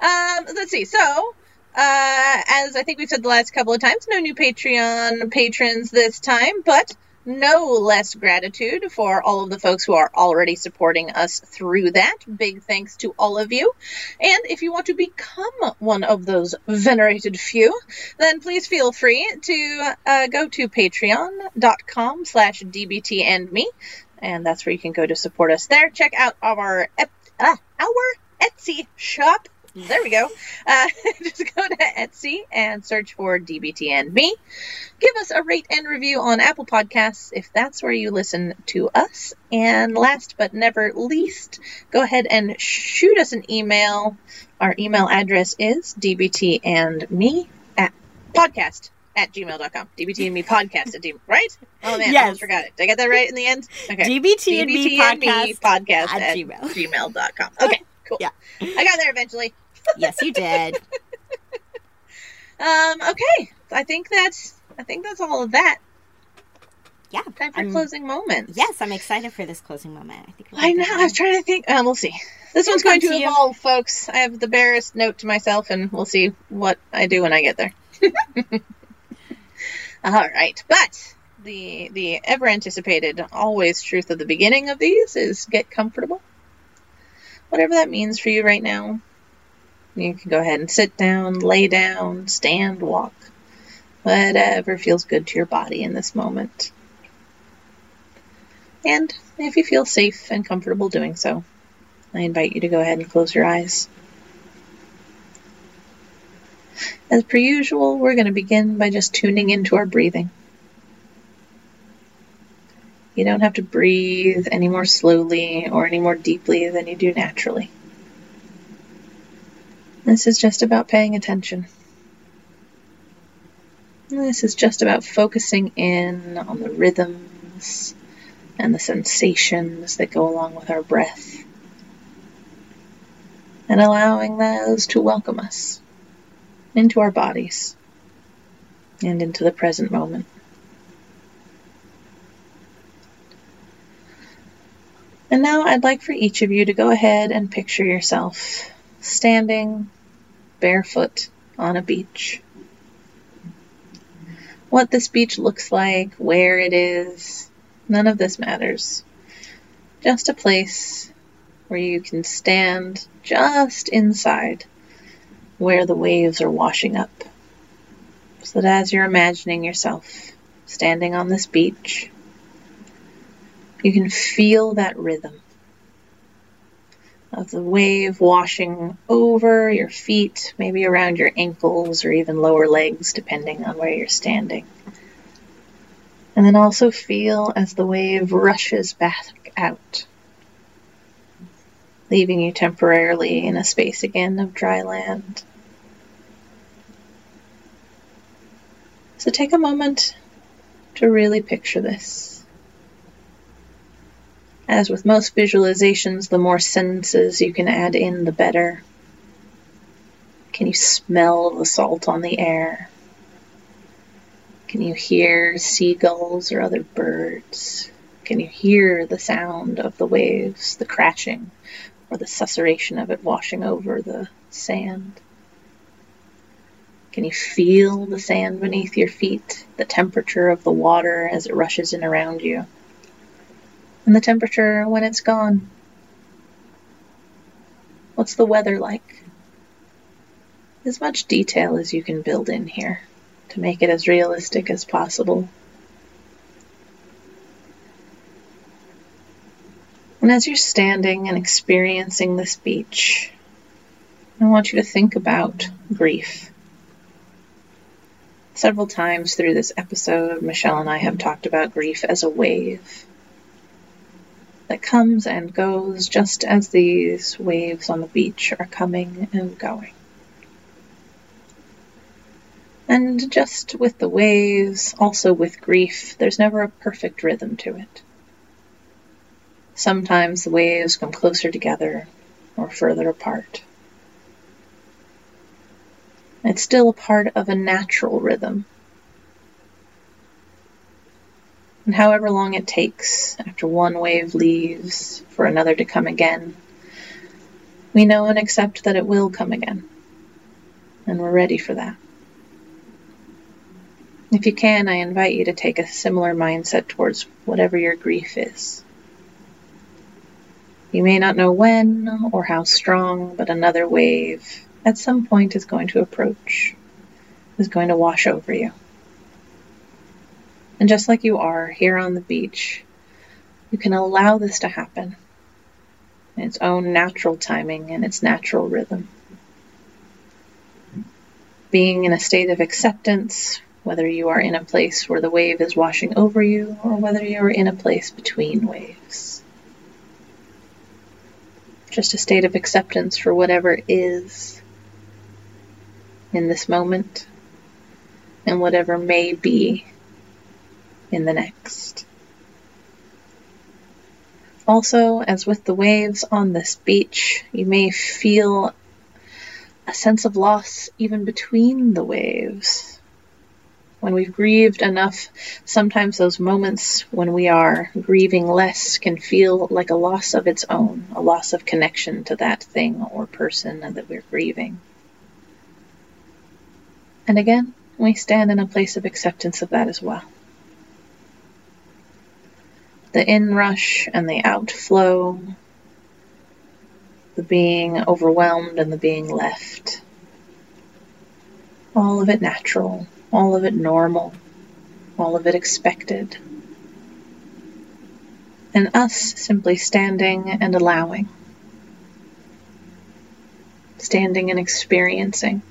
Um, let's see. So, uh, as I think we've said the last couple of times, no new Patreon patrons this time, but no less gratitude for all of the folks who are already supporting us through that. Big thanks to all of you. And if you want to become one of those venerated few, then please feel free to uh, go to patreon.com slash dbt and that's where you can go to support us there. Check out our, uh, our Etsy shop There we go. Uh, just go to Etsy and search for DBT and me. Give us a rate and review on Apple Podcasts if that's where you listen to us. And last but never least, go ahead and shoot us an email. Our email address is dbtandme at podcast at gmail.com. DBT and me podcast at gmail, right? Oh man, I Yes. almost forgot it. Did I get that right in the end? Okay. DBT and me DBT and me podcast podcast at at, gmail. gmail.com. Okay, cool. Yeah. I got there eventually. Yes, you did. Um, okay. I think that's I think that's all of that. Yeah. Time for I'm- closing moments. Yes, I'm excited for this closing moment. I think I know. I was trying to think. Um, we'll see. This one's going to to you. evolve, folks. I have the barest note to myself, and we'll see what I do when I get there. All right, but the the ever anticipated, always truth of the beginning of these is get comfortable. Whatever that means for you right now, you can go ahead and sit down, lay down, stand, walk, whatever feels good to your body in this moment. And if you feel safe and comfortable doing so, I invite you to go ahead and close your eyes. As per usual, we're going to begin by just tuning into our breathing. You don't have to breathe any more slowly or any more deeply than you do naturally. This is just about paying attention. This is just about focusing in on the rhythms and the sensations that go along with our breath, and allowing those to welcome us into our bodies and into the present moment. And now I'd like for each of you to go ahead and picture yourself standing barefoot on a beach. What this beach looks like, where it is, none of this matters. Just a place where you can stand just inside where the waves are washing up. So that as you're imagining yourself standing on this beach, you can feel that rhythm of the wave washing over your feet, maybe around your ankles or even lower legs, depending on where you're standing. And then also feel as the wave rushes back out, leaving you temporarily in a space again of dry land. So take a moment to really picture this. As with most visualizations, the more senses you can add in, the better. Can you smell the salt on the air? Can you hear seagulls or other birds? Can you hear the sound of the waves, the crashing, or the susurration of it washing over the sand? Can you feel the sand beneath your feet, the temperature of the water as it rushes in around you? And the temperature when it's gone? What's the weather like? As much detail as you can build in here to make it as realistic as possible. And as you're standing and experiencing this beach, I want you to think about grief. Several times through this episode, Michelle and I have talked about grief as a wave that comes and goes just as these waves on the beach are coming and going. And just with the waves, also with grief, there's never a perfect rhythm to it. Sometimes the waves come closer together or further apart. It's still a part of a natural rhythm. And however long it takes after one wave leaves for another to come again, we know and accept that it will come again. And we're ready for that. If you can, I invite you to take a similar mindset towards whatever your grief is. You may not know when or how strong, but another wave at some point is going to approach, is going to wash over you. And just like you are here on the beach, you can allow this to happen in its own natural timing and its natural rhythm. being in a state of acceptance, whether you are in a place where the wave is washing over you or whether you are in a place between waves. Just a state of acceptance for whatever is in this moment and whatever may be in the next. Also, as with the waves on this beach, you may feel a sense of loss even between the waves. When we've grieved enough, sometimes those moments when we are grieving less can feel like a loss of its own, a loss of connection to that thing or person that we're grieving. And again, we stand in a place of acceptance of that as well. The inrush and the outflow, the being overwhelmed and the being left. All of it natural, all of it normal, all of it expected. And us simply standing and allowing, standing and experiencing.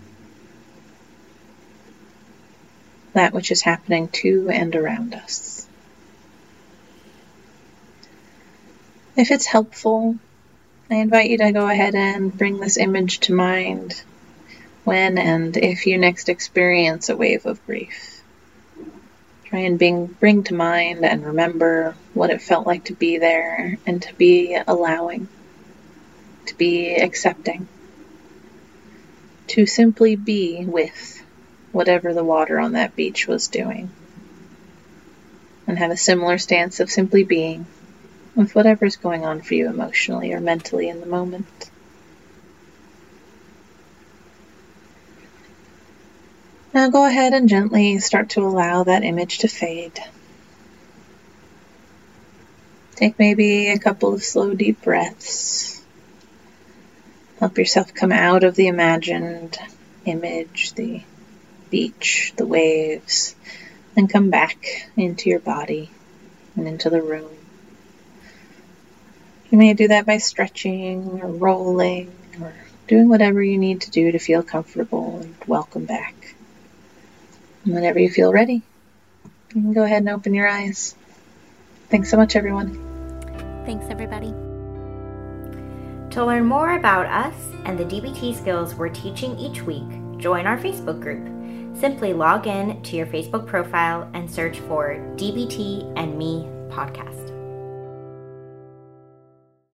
that which is happening to and around us. If it's helpful, I invite you to go ahead and bring this image to mind when and if you next experience a wave of grief. Try and bring, bring to mind and remember what it felt like to be there and to be allowing, to be accepting, to simply be with whatever the water on that beach was doing. And have a similar stance of simply being with whatever's going on for you emotionally or mentally in the moment. Now go ahead and gently start to allow that image to fade. Take maybe a couple of slow, deep breaths. Help yourself come out of the imagined image, the beach, the waves, and come back into your body and into the room. You may do that by stretching or rolling or doing whatever you need to do to feel comfortable and welcome back. And whenever you feel ready, you can go ahead and open your eyes. Thanks so much, everyone. Thanks, everybody. To learn more about us and the DBT skills we're teaching each week, join our Facebook group. Simply log in to your Facebook profile and search for DBT and Me podcast.